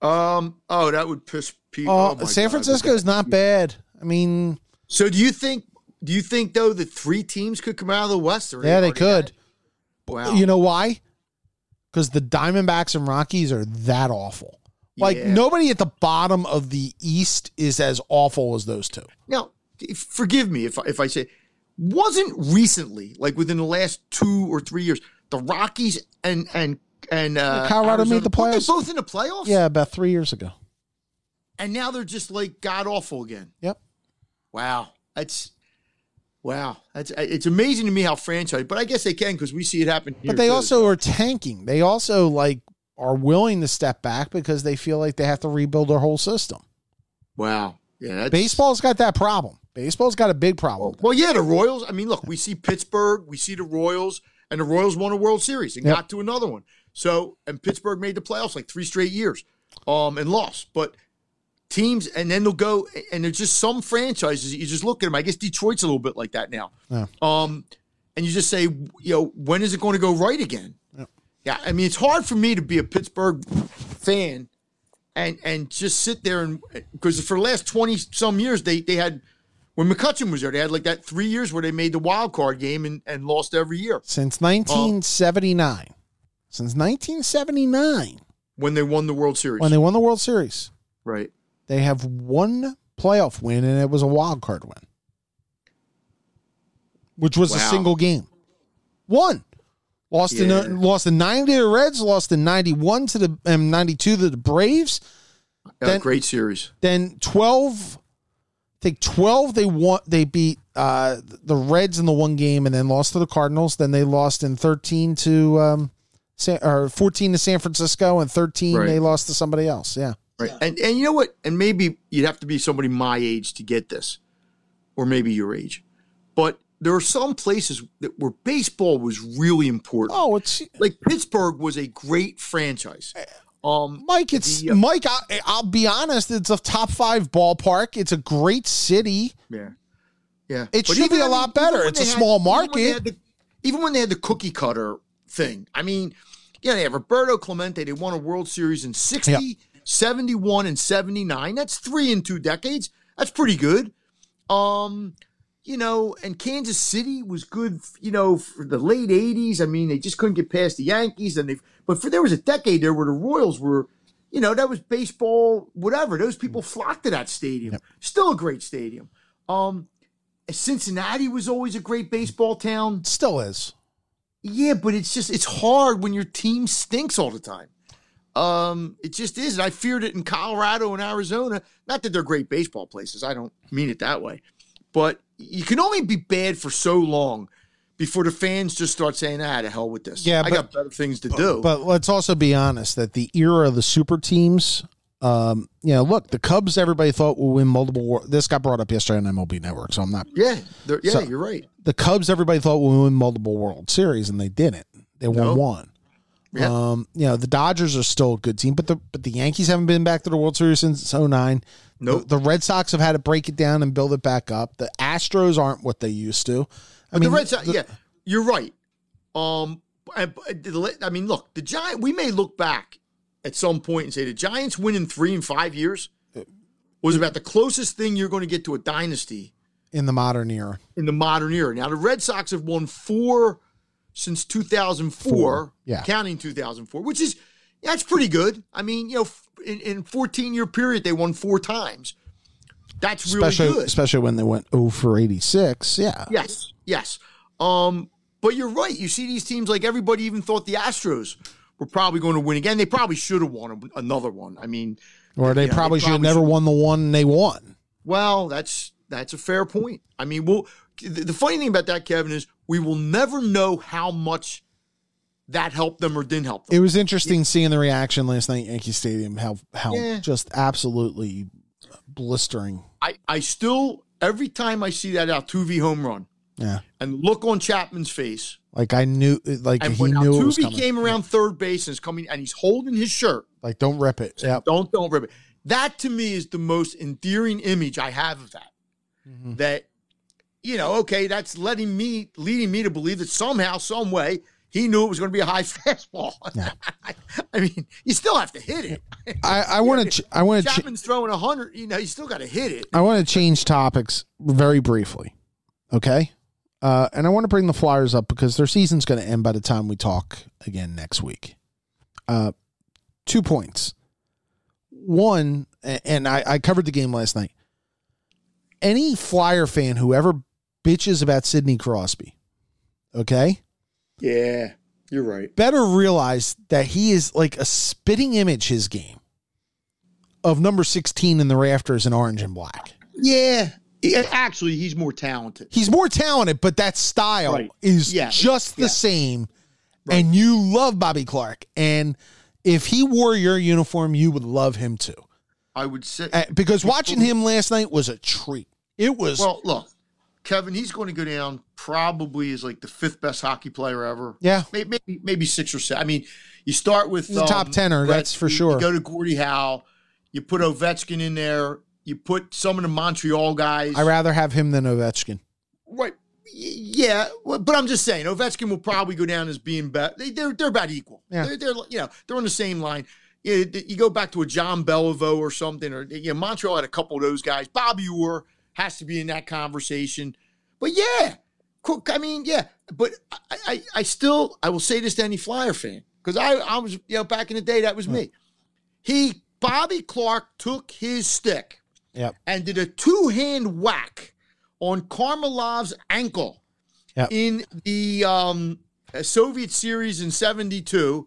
Um. Oh, that would piss people. Oh, oh San Francisco is not bad. I mean, so do you think do you think though that three teams could come out of the West? Or yeah, they could. Wow. You know why? Because the Diamondbacks and Rockies are that awful. Like Yeah. nobody at the bottom of the East is as awful as those two. Now, forgive me if if I say, wasn't recently like within the last two or three years the Rockies and and and uh, Colorado made the weren't they playoffs? both in the playoffs. Yeah, about three years ago. and now they're just like god awful again. Yep. Wow, that's wow. That's it's amazing to me how franchise, but I guess they can because we see it happen. Here But they too. also are tanking. They also like are willing to step back because they feel like they have to rebuild their whole system. wow, yeah. That's, Baseball's got that problem. Baseball's got a big problem. Well, yeah, the Royals. I mean, look, we see Pittsburgh, we see the Royals, and the Royals won a World Series and Yep. got to another one. So, and Pittsburgh made the playoffs like three straight years, um, and lost. But teams, and then they'll go, and there's just some franchises you just look at them. I guess Detroit's a little bit like that now. Yeah. Um, and you just say, you know, when is it going to go right again? Yep. Yeah, I mean, it's hard for me to be a Pittsburgh fan and and just sit there and because for the last twenty some years they they had when McCutchen was there they had like that three years where they made the wild card game and, and lost every year Since 1979. Since 1979, when they won the World Series. when they won the World Series, right. they have one playoff win, and it was a wild card win, which was a single game. One. Lost Yeah. in lost in 90 to the Reds, lost in 91 to the um, 92 to the Braves. Then- great series. Then 12 I think 12 they won they beat uh, the Reds in the one game and then lost to the Cardinals. Then they lost in 13 to um San, or 14 to San Francisco and 13 Right. they lost to somebody else. Yeah. Right. And and you know what? And maybe you'd have to be somebody my age to get this, or maybe your age. But there are some places that where baseball was really important. Oh, it's Like Pittsburgh was a great franchise. Um, Mike, it's The, uh, Mike. I, I'll be honest. It's a top five ballpark. It's a great city. yeah, yeah. It But should be a lot better. It's a had- small even when market. the- Even when they had the cookie cutter thing, I mean, yeah, they have Roberto Clemente. They won a World Series in 60, 71, and 79. That's three in two decades. That's pretty good. Um, you know, and Kansas City was good, you know, for the late 80s. I mean, they just couldn't get past the Yankees. And they, but for there was a decade there where the Royals were, you know, that was baseball, whatever. Those people flocked to that stadium. Yep. Still a great stadium. Um, Cincinnati was always a great baseball town. Still is. Yeah, but it's just it's hard when your team stinks all the time. Um, it just is. And I feared it in Colorado and Arizona. Not that they're great baseball places. I don't mean it that way. But you can only be bad for so long before the fans just start saying, ah, to hell with this. Yeah, I but- got better things to do. But let's also be honest that the era of the super teams, um, you know, look, the Cubs, everybody thought will win multiple. Wor- This got brought up yesterday on MLB Network, so I'm not. yeah, yeah, So- you're right. The Cubs, everybody thought will win multiple World Series, and they didn't. They won No. one. Yeah. Um, you know, the Dodgers are still a good team, but the but the Yankees haven't been back to the World Series since 09. Nope. The, the Red Sox have had to break it down and build it back up. The Astros aren't what they used to. I But mean, the Red Sox, the- yeah, you're right. Um, I, I mean, look, the Giant. We may look back at some point and say the Giants winning three in five years was about the closest thing you're going to get to a dynasty in the modern era. in the modern era. Now, the Red Sox have won four since 2004, Four, yeah. counting 2004, which is that's pretty good. I mean, you know, in, in 14 year period, they won four times. That's really Especially good. especially when they went 0 for 86. Yeah. Yes, yes. Um, but you're right. You see these teams like everybody even thought the Astros were probably going to win again. They probably should have won another one. I mean, Or they Yeah, they probably should have never should- won the one they won. well, that's that's a fair point. I mean, we'll, the, the funny thing about that, Kevin, is we will never know how much that helped them or didn't help them. It was interesting seeing the reaction last night at Yankee Stadium. How how Yeah. just absolutely blistering. I, I still every time I see that Altuve home run Yeah, and look on Chapman's face, like I knew, like and he when knew it was Altuve coming. came around third base and is coming and he's holding his shirt. like don't rip it. Yeah. Don't don't rip it. That to me is the most endearing image I have of that. Mhm. That you know, okay, that's letting me leading me to believe that somehow, some way, he knew it was going to be a high fastball. Yeah. I mean, you still have to hit it. I I want to I want to Chapman's throwing a hundred. You know, you still got to hit it. I want to change topics very briefly. Okay. Uh, and I want to bring the Flyers up because their season's going to end by the time we talk again next week. Uh, two points. One, and I, I covered the game last night. Any Flyer fan who ever bitches about Sidney Crosby, okay, Yeah, you're right. better realize that he is like a spitting image, his game, of number 16 in the rafters in orange and black. Yeah, Yeah, actually, he's more talented. He's more talented, but that style Right. is Yeah. just the Yeah. same. And you love Bobby Clarke. And if he wore your uniform, you would love him too. I would say. Uh, Because watching him last night was a treat. It was, Well, look, Kevin, he's going to go down probably as like the fifth best hockey player ever. yeah, Maybe maybe, maybe six or seven. I mean, you start with He's a top tenner, that's for you- sure. You go to Gordie Howe, you put Ovechkin in there, you put some of the Montreal guys. I rather have him than Ovechkin. right. Yeah, but I'm just saying, Ovechkin will probably go down as being better. They, they're they're about equal. Yeah. They're, they're you know they're on the same line. You, you go back to a John Beliveau or something, or you know Montreal had a couple of those guys. Bobby Orr has to be in that conversation. But yeah, Cook. I mean, yeah. But I, I, I still, I will say this to any Flyer fan because I, I was, you know, back in the day, that was me. He, Bobby Clarke, took his stick Yep. and did a two-hand whack on Kharlamov's ankle Yep. in the um, Soviet series in '72,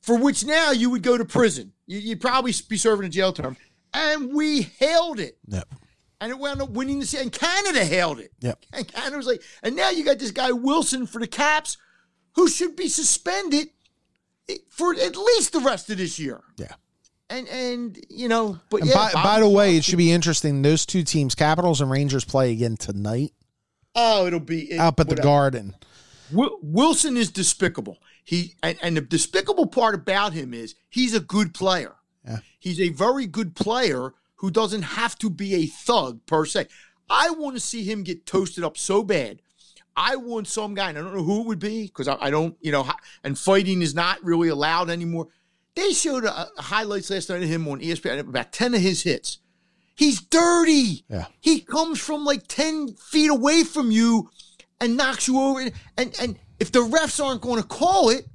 for which now you would go to prison. You, you'd probably be serving a jail term. And we hailed it Yep. and it wound up winning the. And Canada hailed it. Yep. And Canada was like, and now you got this guy Wilson for the Caps, who should be suspended for at least the rest of this year. Yeah. And and you know, but And yeah. by, by the way, it should be interesting. Those two teams, Capitals and Rangers, play again tonight oh, it'll be it- up at the. Garden. Wilson is despicable. He and, and the despicable part about him is he's a good player. Yeah. He's a very good player who doesn't have to be a thug per se. I want to see him get toasted up so bad. I want some guy, and I don't know who it would be because I, I don't, you know, and fighting is not really allowed anymore. They showed uh highlights last night of him on ESPN, about 10 of his hits. He's dirty. Yeah. He comes from like 10 feet away from you and knocks you over. And and if the refs aren't going to call it,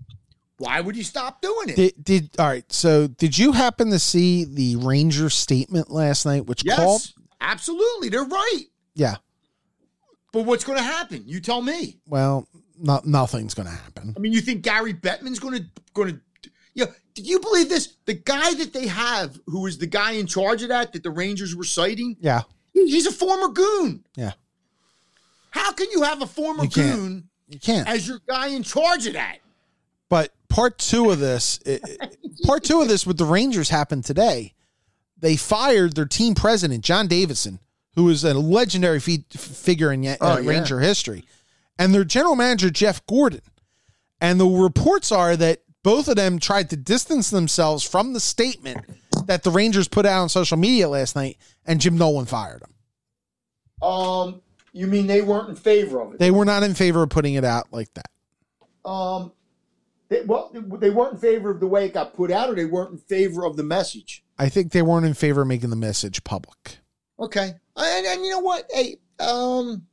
Why would you stop doing it? Did, did all right. So, did you happen to see the Ranger statement last night, which yes, called? absolutely. They're right. Yeah. But what's going to happen? You tell me. Well, not nothing's going to happen. I mean, you think Gary Bettman's going to going to? Yeah. Did you believe this? The guy that they have, who is the guy in charge of that, that the Rangers were citing, Yeah. he's a former goon. Yeah. How can you have a former You goon You can't. as your guy in charge of that? But part two of this, it, part two of this with the Rangers happened today. They fired their team president, John Davidson, who is a legendary fi- figure in uh, Oh, yeah. Ranger history, and their general manager, Jeff Gorton. And the reports are that both of them tried to distance themselves from the statement that the Rangers put out on social media last night, and Jim Dolan fired them. Um, you mean they weren't in favor of it? They were not in favor of putting it out like that. um, they, well, they weren't in favor of the way it got put out, or they weren't in favor of the message. I think they weren't in favor of making the message public. Okay, and, and you know what? Hey, um,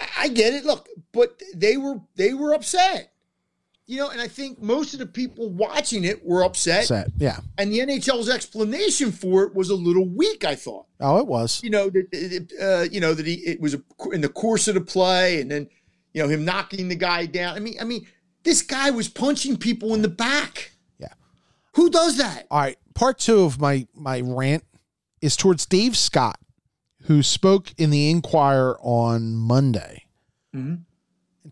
I- I get it. Look, but they were they were upset. You know, and I think most of the people watching it were upset. Set. Yeah. And the NHL's explanation for it was a little weak. I thought. Oh, it was. You know that it, uh, you know that he it was a, in the course of the play, and then you know him knocking the guy down. I mean, I mean, this guy was punching people in the back. Yeah. Who does that? All right. Part two of my my rant is towards Dave Scott, who spoke in the Inquirer on Monday Mhm.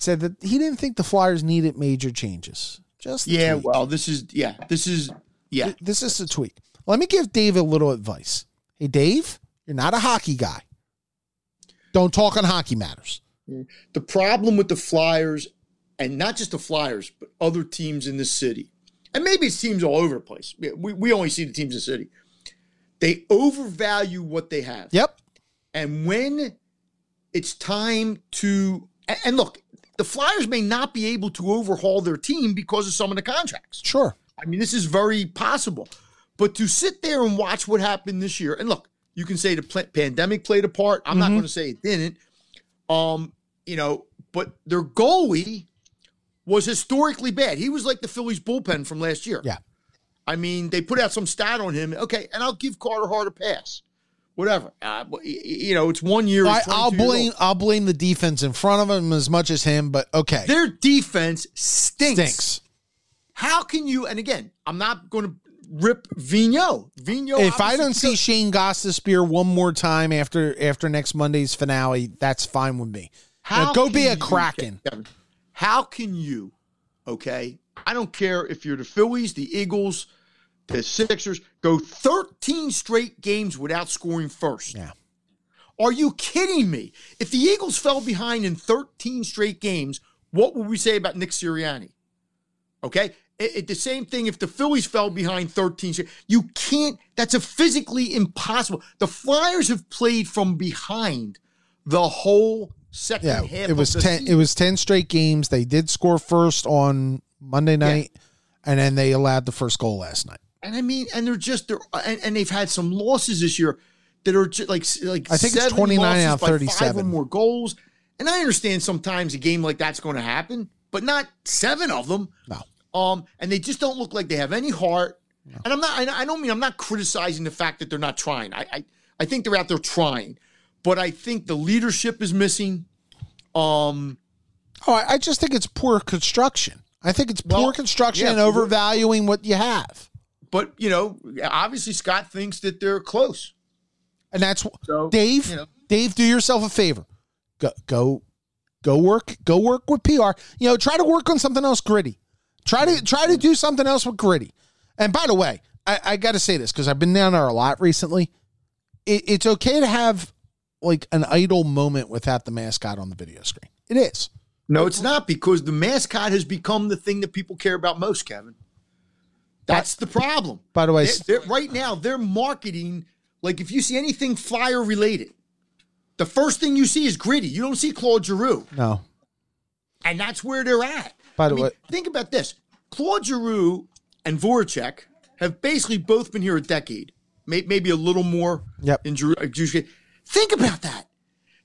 Said that he didn't think the Flyers needed major changes. Just Yeah. tweak. Well, this is yeah. This is yeah. this is a tweak. Let me give Dave a little advice. Hey, Dave, you're not a hockey guy. Don't talk on hockey matters. the problem with the Flyers, and not just the Flyers, but other teams in the city, and maybe it's teams all over the place. We, we only see the teams in the city. They overvalue what they have. Yep. And when it's time to, and look, the Flyers may not be able to overhaul their team because of some of the contracts. Sure. I mean, this is very possible. But to sit there and watch what happened this year, and look, you can say the pl- pandemic played a part. I'm not Mhm. going to say it didn't. Um, you know, but their goalie was historically bad. He was like the Phillies bullpen from last year. Yeah. I mean, they put out some stat on him. Okay, and I'll give Carter Hart a pass. Whatever. Uh, but, y- y- you know, it's one year. I, I'll blame. I'll blame the defense in front of him as much as him, but okay. Their defense stinks. Stinks. How can you? And again, I'm not going to rip Vigneault. Vigneault. if I don't see Shane Gostisbehere one more time after after next Monday's finale, that's fine with me. Now, go be a you- Kraken. Kevin, how can you? Okay, I don't care if you're the Phillies, the Eagles, the Sixers. Go 13 straight games without scoring first. Yeah. Are you kidding me? If the Eagles fell behind in 13 straight games, what would we say about Nick Sirianni? Okay. It, it- the same thing if the Phillies fell behind 13 straight. You can't, that's a physically impossible. The Flyers have played from behind the whole second Yeah, half it was of the ten. season. It was ten straight games. They did score first on Monday night, and then they allowed the first goal last night. And I mean, and they're just they're and, and they've had some losses this year that are just like like I think it's 29 out of 37. more goals. And I understand sometimes a game like that's going to happen, but not seven of them. No. Um, and they just don't look like they have any heart. And I'm not. I I don't mean I'm not criticizing the fact that they're not trying. I, I I think they're out there trying, but I think the leadership is missing. Um, Oh, I, I just think it's poor construction. I think it's poor Well, construction yeah, and overvaluing what you have, but you know, obviously Scott thinks that they're close. and that's So Dave. you know. Dave, do yourself a favor. Go go go work. Go work with PR. You know, try to work on something else gritty. Try to try to do something else with gritty. And by the way, I, I got to say this because I've been down there a lot recently. It, it's okay to have like an idle moment without the mascot on the video screen. It is. No, it's not because the mascot has become the thing that people care about most, Kevin. That's the problem. By the way, They're- they're- right now, they're marketing like if you see anything flyer related, the first thing you see is gritty. You don't see Claude Giroux, no. and that's where they're at. By the I mean, way- think about this: Claude Giroux and Voracek have basically both been here a decade, may, maybe a little more. Yep. In Giroux, uh, think about that.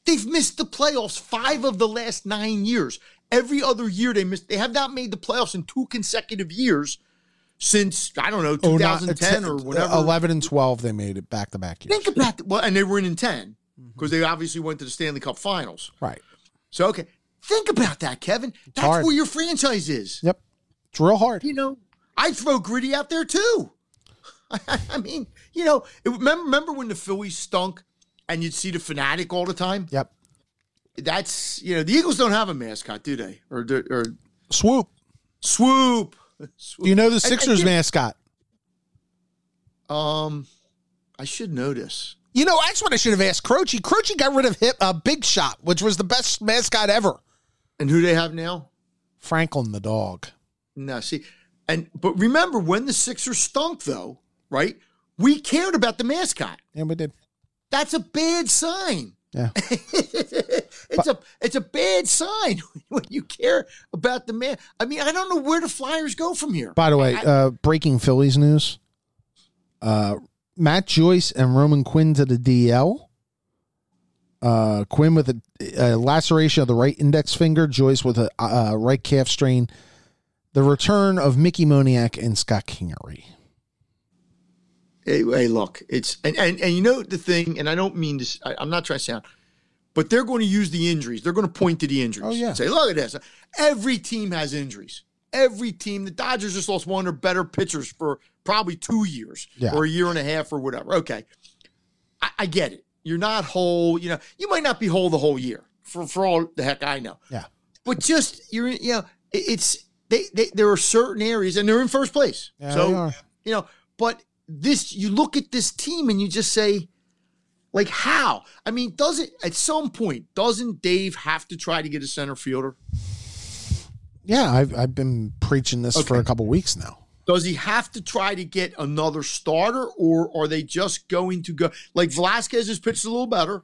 They've missed the playoffs five of the last nine years, Every other year they missed. They have not made the playoffs in two consecutive years since I don't know Oh, not- 2010 or whatever. Eleven and twelve, they made it back to back years. Think about that. Well, and they were in in 10 Mm-hmm. because they obviously went to the Stanley Cup Finals. Right. So okay, think about that, Kevin. That's hard. where your franchise is. Yep. It's real hard. You know, I'd throw Gritty out there too. I mean, you know, it, remember, remember when the Phillies stunk and you'd see the fanatic all the time? Yep. That's you know, the Eagles don't have a mascot, do they? Or or Swoop. swoop. Do you know the And- and Sixers mascot? Um, I should notice. You know, that's what I should have asked Croce. Croce got rid of hip, uh, Big Shot, which was the best mascot ever. And who do they have now? Franklin the dog. No, see, and but remember when the Sixers stunk, though, right? We cared about the mascot. Yeah, we did. That's a bad sign. Yeah. it's a it's a bad sign when you care about the man. I mean, I don't know where the Flyers go from here. By the way, I- uh, breaking Phillies news. Uh, Matt Joyce and Roman Quinn to the DL. Uh, Quinn with a, a laceration of the right index finger. Joyce with a uh, right calf strain. The return of Mickey Moniak and Scott Kingery. Hey, hey, look, it's and, and and you know the thing, and I don't mean this. I, I'm not trying to sound, but they're going to use the injuries. They're going to point to the injuries. Oh, yeah. say, look at this. Every team has injuries. Every team. The Dodgers just lost one of their better pitchers for probably two years Yeah. or a year and a half or whatever. Okay, I, I get it. You're not whole. You know, you might not be whole the whole year for for all the heck I know. Yeah. But just you're, you know, it- it's they, they there are certain areas, and they're in first place. Yeah, so you know, but this you look at this team and you just say, like, how? I mean, does it at some point doesn't Dave have to try to get a center fielder? Yeah, I've, I've been preaching this for a couple weeks now. Does he have to try to get another starter, or are they just going to go like Velasquez has pitched a little better?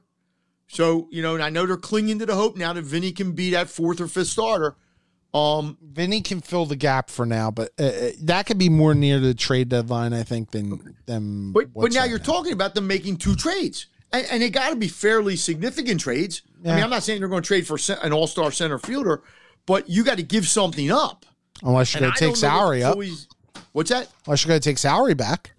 So you know, and I know they're clinging to the hope now that Vinny can be that fourth or fifth starter. Um, Vinny can fill the gap for now, but uh, uh, that could be more near the trade deadline, I think, than than. But but now right you're talking about them making two trades, and, and they got to be fairly significant trades. I mean, I'm not saying they're going to trade for an All Star center fielder, but you got to give something up. Unless you're going to take don't know what salary up. Phillies- What's that? Unless you're going to take salary back.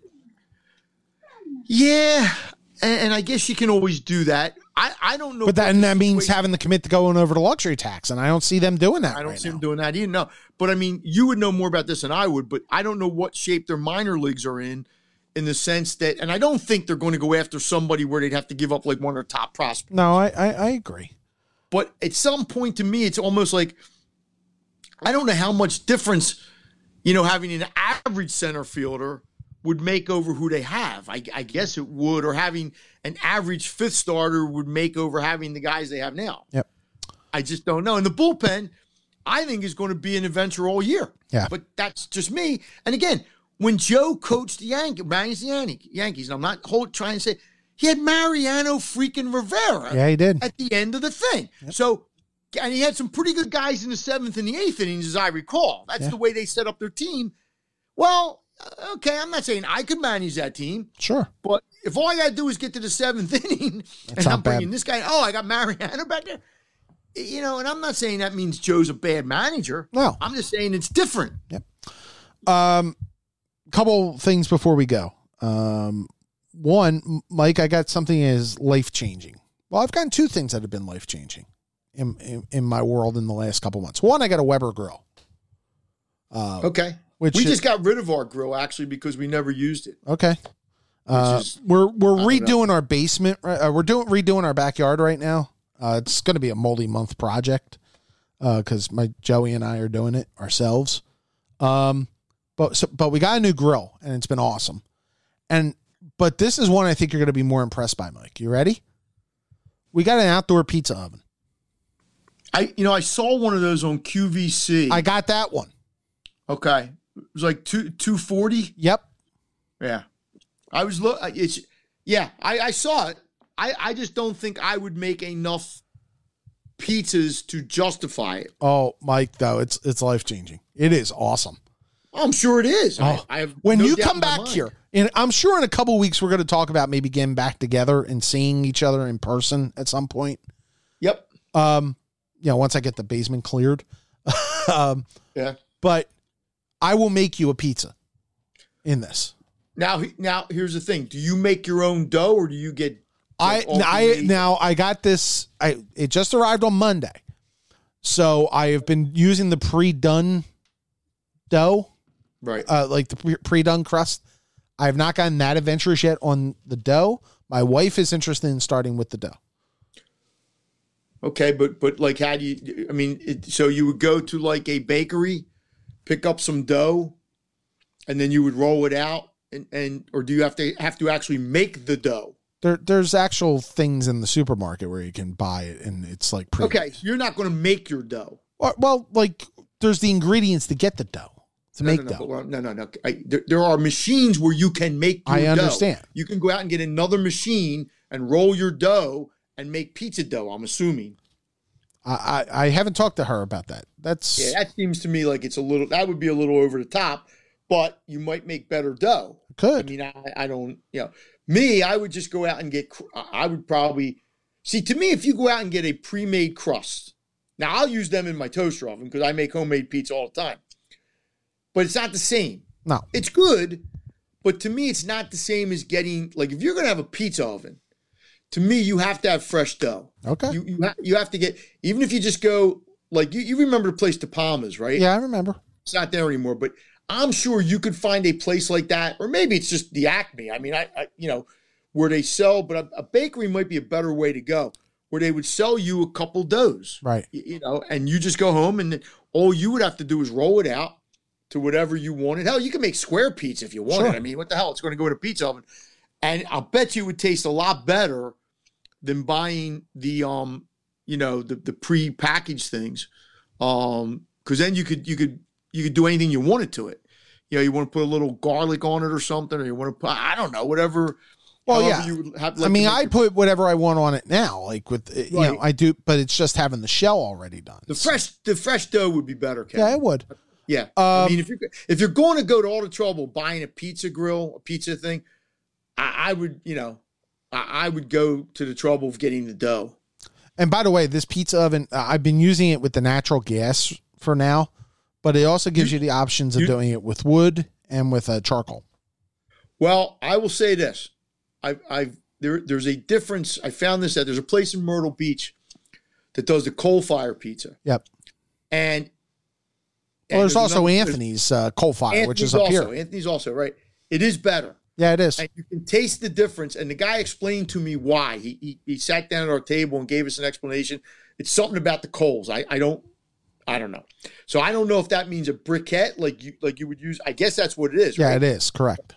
Yeah, and, and I guess you can always do that. I, I don't know. But that, and that means having to commit to going over to luxury tax, and I don't see them doing that I don't right see now. them doing that either. No, but I mean, you would know more about this than I would. But I don't know what shape their minor leagues are in, in the sense that, and I don't think they're going to go after somebody where they'd have to give up like one of their top prospects. no, I, I, I agree. But at some point, to me, it's almost like I don't know how much difference, you know, having an average center fielder would make over who they have. I, I guess it would, or having an average fifth starter would make over having the guys they have now. Yep. I just don't know. And the bullpen, I think, is going to be an adventure all year. Yeah. But that's just me. And again, when Joe coached the Yankees, managed the Yankees, Yankees, and I'm not hold, trying to say he had Mariano freaking Rivera Yeah, he did. at the end of the thing. So, and he had some pretty good guys in the seventh and the eighth innings, as I recall. That's Yeah. the way they set up their team. Well, uh, okay, I'm not saying I could manage that team, Sure. but if all I got to do is get to the seventh inning and I'm bringing bad. this guy, oh, I got Mariano back there. You know, and I'm not saying that means Joe's a bad manager. No. I'm just saying it's different. Yep. Um, couple things before we go. Um, one, Mike, I got something as life changing. Well, I've gotten two things that have been life changing in, in in my world in the last couple months. One, I got a Weber grill. Uh, Okay. which we is- just got rid of our grill actually because we never used it. Okay. Uh, is- we're we're know. redoing our basement. right- Uh, we're doing redoing our backyard right now. Uh, it's going to be a multi month project because my Joey and I are doing it ourselves. Um, but so, but we got a new grill and it's been awesome. And but this is one I think you're going to be more impressed by, Mike. You ready? We got an outdoor pizza oven. I, you know, I saw one of those on QVC. I got that one. okay, it was like two two forty. Yep. Yeah, I was look. It's yeah, I, I saw it. I, I just don't think I would make enough pizzas to justify it. Oh, Mike, though it's it's life changing. It is awesome. I'm sure it is. I, Oh, I have when no you come back here, and I'm sure in a couple weeks we're going to talk about maybe getting back together and seeing each other in person at some point. Yep. Um, you know, once I get the basement cleared. um, Yeah. but I will make you a pizza in this. Now, now here's the thing: Do you make your own dough, or do you get? I like, I now I got this. I it just arrived on Monday, so I have been using the pre-done dough, right. uh, like the pre- pre-done crust. I have not gotten that adventurous yet on the dough. My wife is interested in starting with the dough. Okay, but but like, how do you? I mean, it, so you would go to like a bakery, pick up some dough, and then you would roll it out, and and or do you have to have to actually make the dough? There, there's actual things in the supermarket where you can buy it, and it's like pre. Okay, you're not going to make your dough. Or- Well, like there's the ingredients to get the dough to No, make no, no, dough. well, no, no, no. I, there, there are machines where you can make. Your I dough. understand. You can go out and get another machine and roll your dough and make pizza dough. I'm assuming. I, I I haven't talked to her about that. That's Yeah, that seems to me like it's a little. That would be a little over the top, but you might make better dough. Could. I mean, I, I don't, you know, me, I would just go out and get, I would probably, see, to me, if you go out and get a pre made crust, now I'll use them in my toaster oven because I make homemade pizza all the time, but it's not the same. No. It's good, but to me, it's not the same as getting, like, if you're going to have a pizza oven, to me, you have to have fresh dough. Okay. You, you, ha- you have to get, even if you just go, like, you, you remember the place De Palmas, right? yeah, I remember. it's not there anymore. But I'm sure you could find a place like that, or maybe it's just the Acme. I mean, I, I you know, where they sell, but a, a bakery might be a better way to go, where they would sell you a couple doughs, Right. y- you know, and you just go home and then all you would have to do is roll it out to whatever you wanted. Hell, you can make square pizza if you wanted. Sure. I mean, what the hell? It's going to go in a pizza oven, and I'll bet you it would taste a lot better than buying the um, you know, the the pre-packaged things, um, because then you could you could you could do anything you wanted to it. You know, you want to put a little garlic on it or something, or you want to put I don't know whatever. Well, yeah. You have, I like to mean, I your- put whatever I want on it now, like with uh, you know, I do, but it's just having the shell already done. the fresh the fresh dough would be better. Kevin. Yeah, I would. Yeah. I Um, mean, if you're if you're going to go to all the trouble buying a pizza grill, a pizza thing, I, I would, you know, I, I would go to the trouble of getting the dough. And by the way, this pizza oven, uh, I've been using it with the natural gas for now, but it also gives you, the options of you- doing it with wood and with uh, charcoal. Well, I will say this: I've, I've there, there's a difference. I found this that there's a place in Myrtle Beach that does the coal fire pizza, Yep. and Well, and there's also another- Anthony's uh, coal fire, Anthony's which is up also, here. Anthony's also right. It is better. Yeah, it is. and you can taste the difference. And the guy explained to me why. He, he he sat down at our table and gave us an explanation. It's something about the coals. I, I don't I don't know. So I don't know if that means a briquette like you like you would use. I guess that's what it is. Yeah, right? it is correct.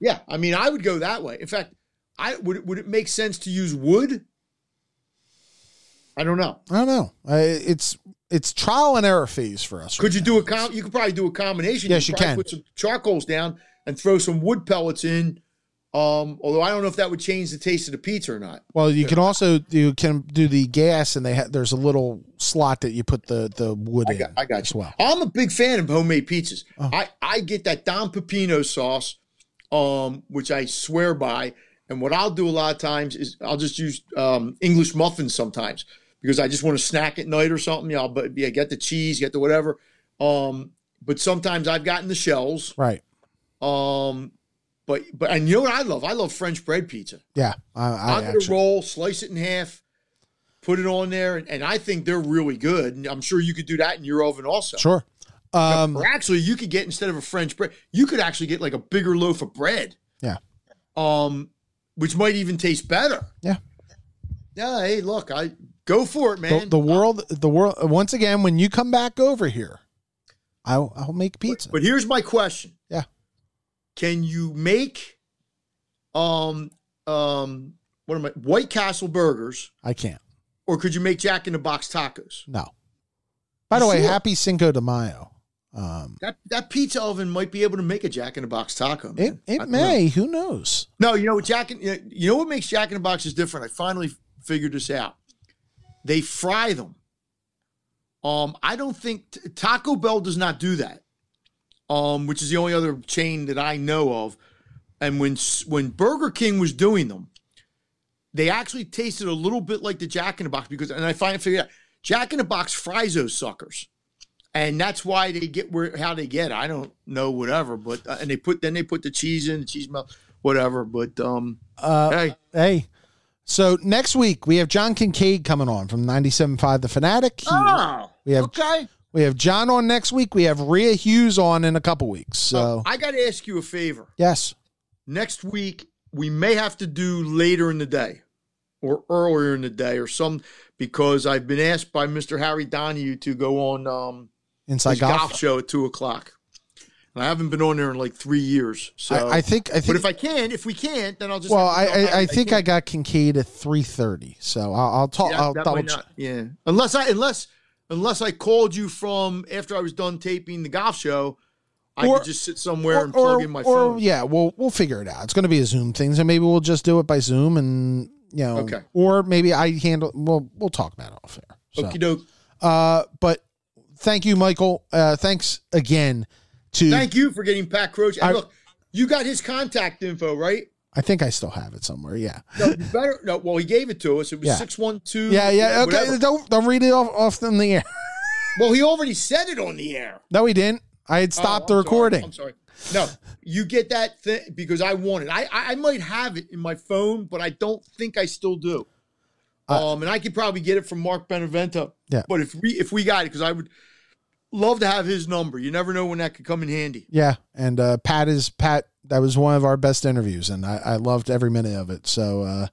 Yeah. I mean, I would go that way. In fact, I would it- would it make sense to use wood? I don't know. I don't know. Uh, it's it's trial and error phase for us. Could right you now. do a com? You could probably do a combination. Yes, you probably can. Put some charcoals down and throw some wood pellets in. Um, although I don't know if that would change the taste of the pizza or not. Well, you can also you can do the gas, and they ha- there's a little slot that you put the the wood I in I got as you. well. I'm a big fan of homemade pizzas. Oh. I, I get that Don Pepino sauce, um, which I swear by. And what I'll do a lot of times is I'll just use um, English muffins sometimes because I just want to snack at night or something. I'll but yeah, get the cheese, get the whatever. Um, but sometimes I've gotten the shells. Right. Um, but but and you know what I love? I love French bread pizza. Yeah. I, I I'm gonna actually. roll, slice it in half, put it on there, and, and I think they're really good. And I'm sure you could do that in your oven also. Sure. Um, Or actually, you could get instead of a French bread, you could actually get like a bigger loaf of bread. Yeah. Um, which might even taste better. Yeah. Yeah. Hey, look, I go for it, man. the world, the world. Once again, when you come back over here, I'll I'll make pizza. But here's my question. Can you make, um, um, what am I? White Castle burgers, I can't. or could you make Jack in the Box tacos? No. By the You way, happy Cinco de Mayo. Um, That that pizza oven might be able to make a Jack in the Box taco. it man. I it don't know. may. Who knows? No, you know what Jack in you know what makes Jack in the Box is different. I finally figured this out. They fry them. Um, I don't think Taco Bell does not do that. Um, which is the only other chain that I know of. And when when Burger King was doing them, they actually tasted a little bit like the Jack in the Box because, and I finally figured out Jack in the Box fries those suckers, and that's why they get where how they get. it. I don't know, whatever. But uh, and they put then they put the cheese in, the cheese melt, whatever. But um, Uh, hey, hey. So next week we have John Kincade coming on from 97.5 The Fanatic. He- oh, we have okay. We have John on next week. We have Rhea Hughes on in a couple weeks. So I got to ask you a favor. yes, next week we may have to do later in the day or earlier in the day or some because I've been asked by Mr. Harry Donahue to go on um inside golf. golf. show at two o'clock. And I haven't been on there in like three years. So I, I think I but think. if I can, if we can't, then I'll just well, have I, I, I think I got Kincade at three thirty. So I'll, I'll talk. Yeah, I'll double check. yeah. Unless I unless unless I called you from after I was done taping the golf show, I Or- could just sit somewhere Or, and plug or, in my or phone. yeah, we'll we'll figure it out. It's going to be a Zoom thing, so maybe we'll just do it by Zoom, and you know, Okay. Or maybe I handle. We'll we'll talk about it off air. So, Okie doke. uh, but thank you, Michael. Uh, thanks again to. Thank you for getting Pat Croce. And I- look, you got his contact info, right? I think I still have it somewhere. Yeah. No, you better no. Well, he gave it to us. It was Yeah. six one two. Yeah, yeah. Okay, whatever. don't don't read it off off in the air. Well, he already said it on the air. No, he didn't. I had Oh, stopped I'm the sorry. recording. I'm sorry. No, you get that thing because I want it. I, I I might have it in my phone, but I don't think I still do. Uh, um, and I could probably get it from Mark Benevento. Yeah. But if we if we got it, because I would love to have his number. You never know when that could come in handy. Yeah, and uh, Pat is Pat. That was one of our best interviews, and I, I loved every minute of it. So, uh,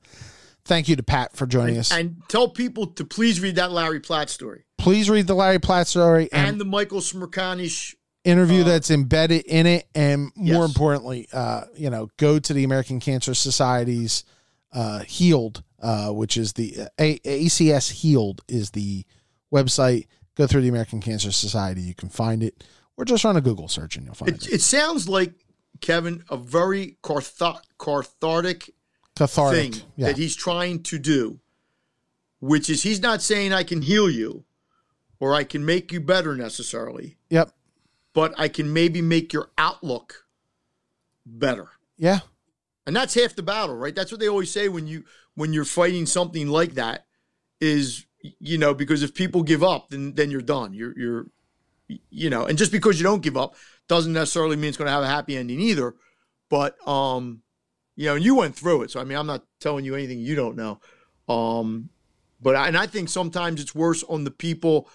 thank you to Pat for joining us. And tell people to please read that Larry Platt story Please read the Larry Platt story and, and the Michael Smerconish. interview uh, that's embedded in it, and more Yes. importantly, uh, you know, go to the American Cancer Society's uh, Healed, uh, which is the uh, A- ACS Healed is the website. Go through the American Cancer Society, you can find it, or just run a Google search and you'll find It, it. it sounds like Kevin a very cathartic, cathartic Cathartic. thing Yeah. that he's trying to do, which is he's not saying I can heal you or I can make you better necessarily, Yep. but I can maybe make your outlook better. Yeah. And that's half the battle, right? That's what they always say when you when you're fighting something like that is you know, because if people give up, then then you're done. You're you're you know, and just because you don't give up doesn't necessarily mean it's going to have a happy ending either. But um, you know, and you went through it, so I mean, I'm not telling you anything you don't know. Um, but I, and I think sometimes it's worse on the people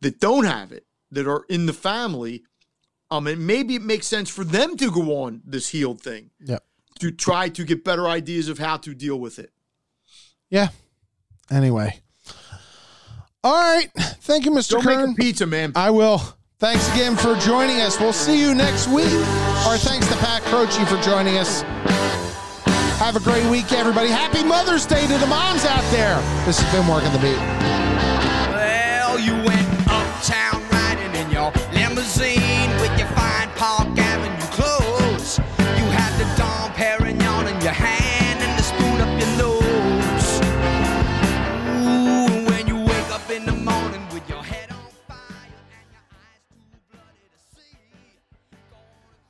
that don't have it, that are in the family. Um, and maybe it makes sense for them to go on this healed thing Yep. to try to get better ideas of how to deal with it. Yeah. Anyway. All right. Thank you, Mr. Don't make a pizza, man. I will. Thanks again for joining us. We'll see you next week. Our thanks to Pat Croce for joining us. Have a great week, everybody. Happy Mother's Day to the moms out there. This has been Working the Beat. Well, you went uptown riding in your limousine with your fine park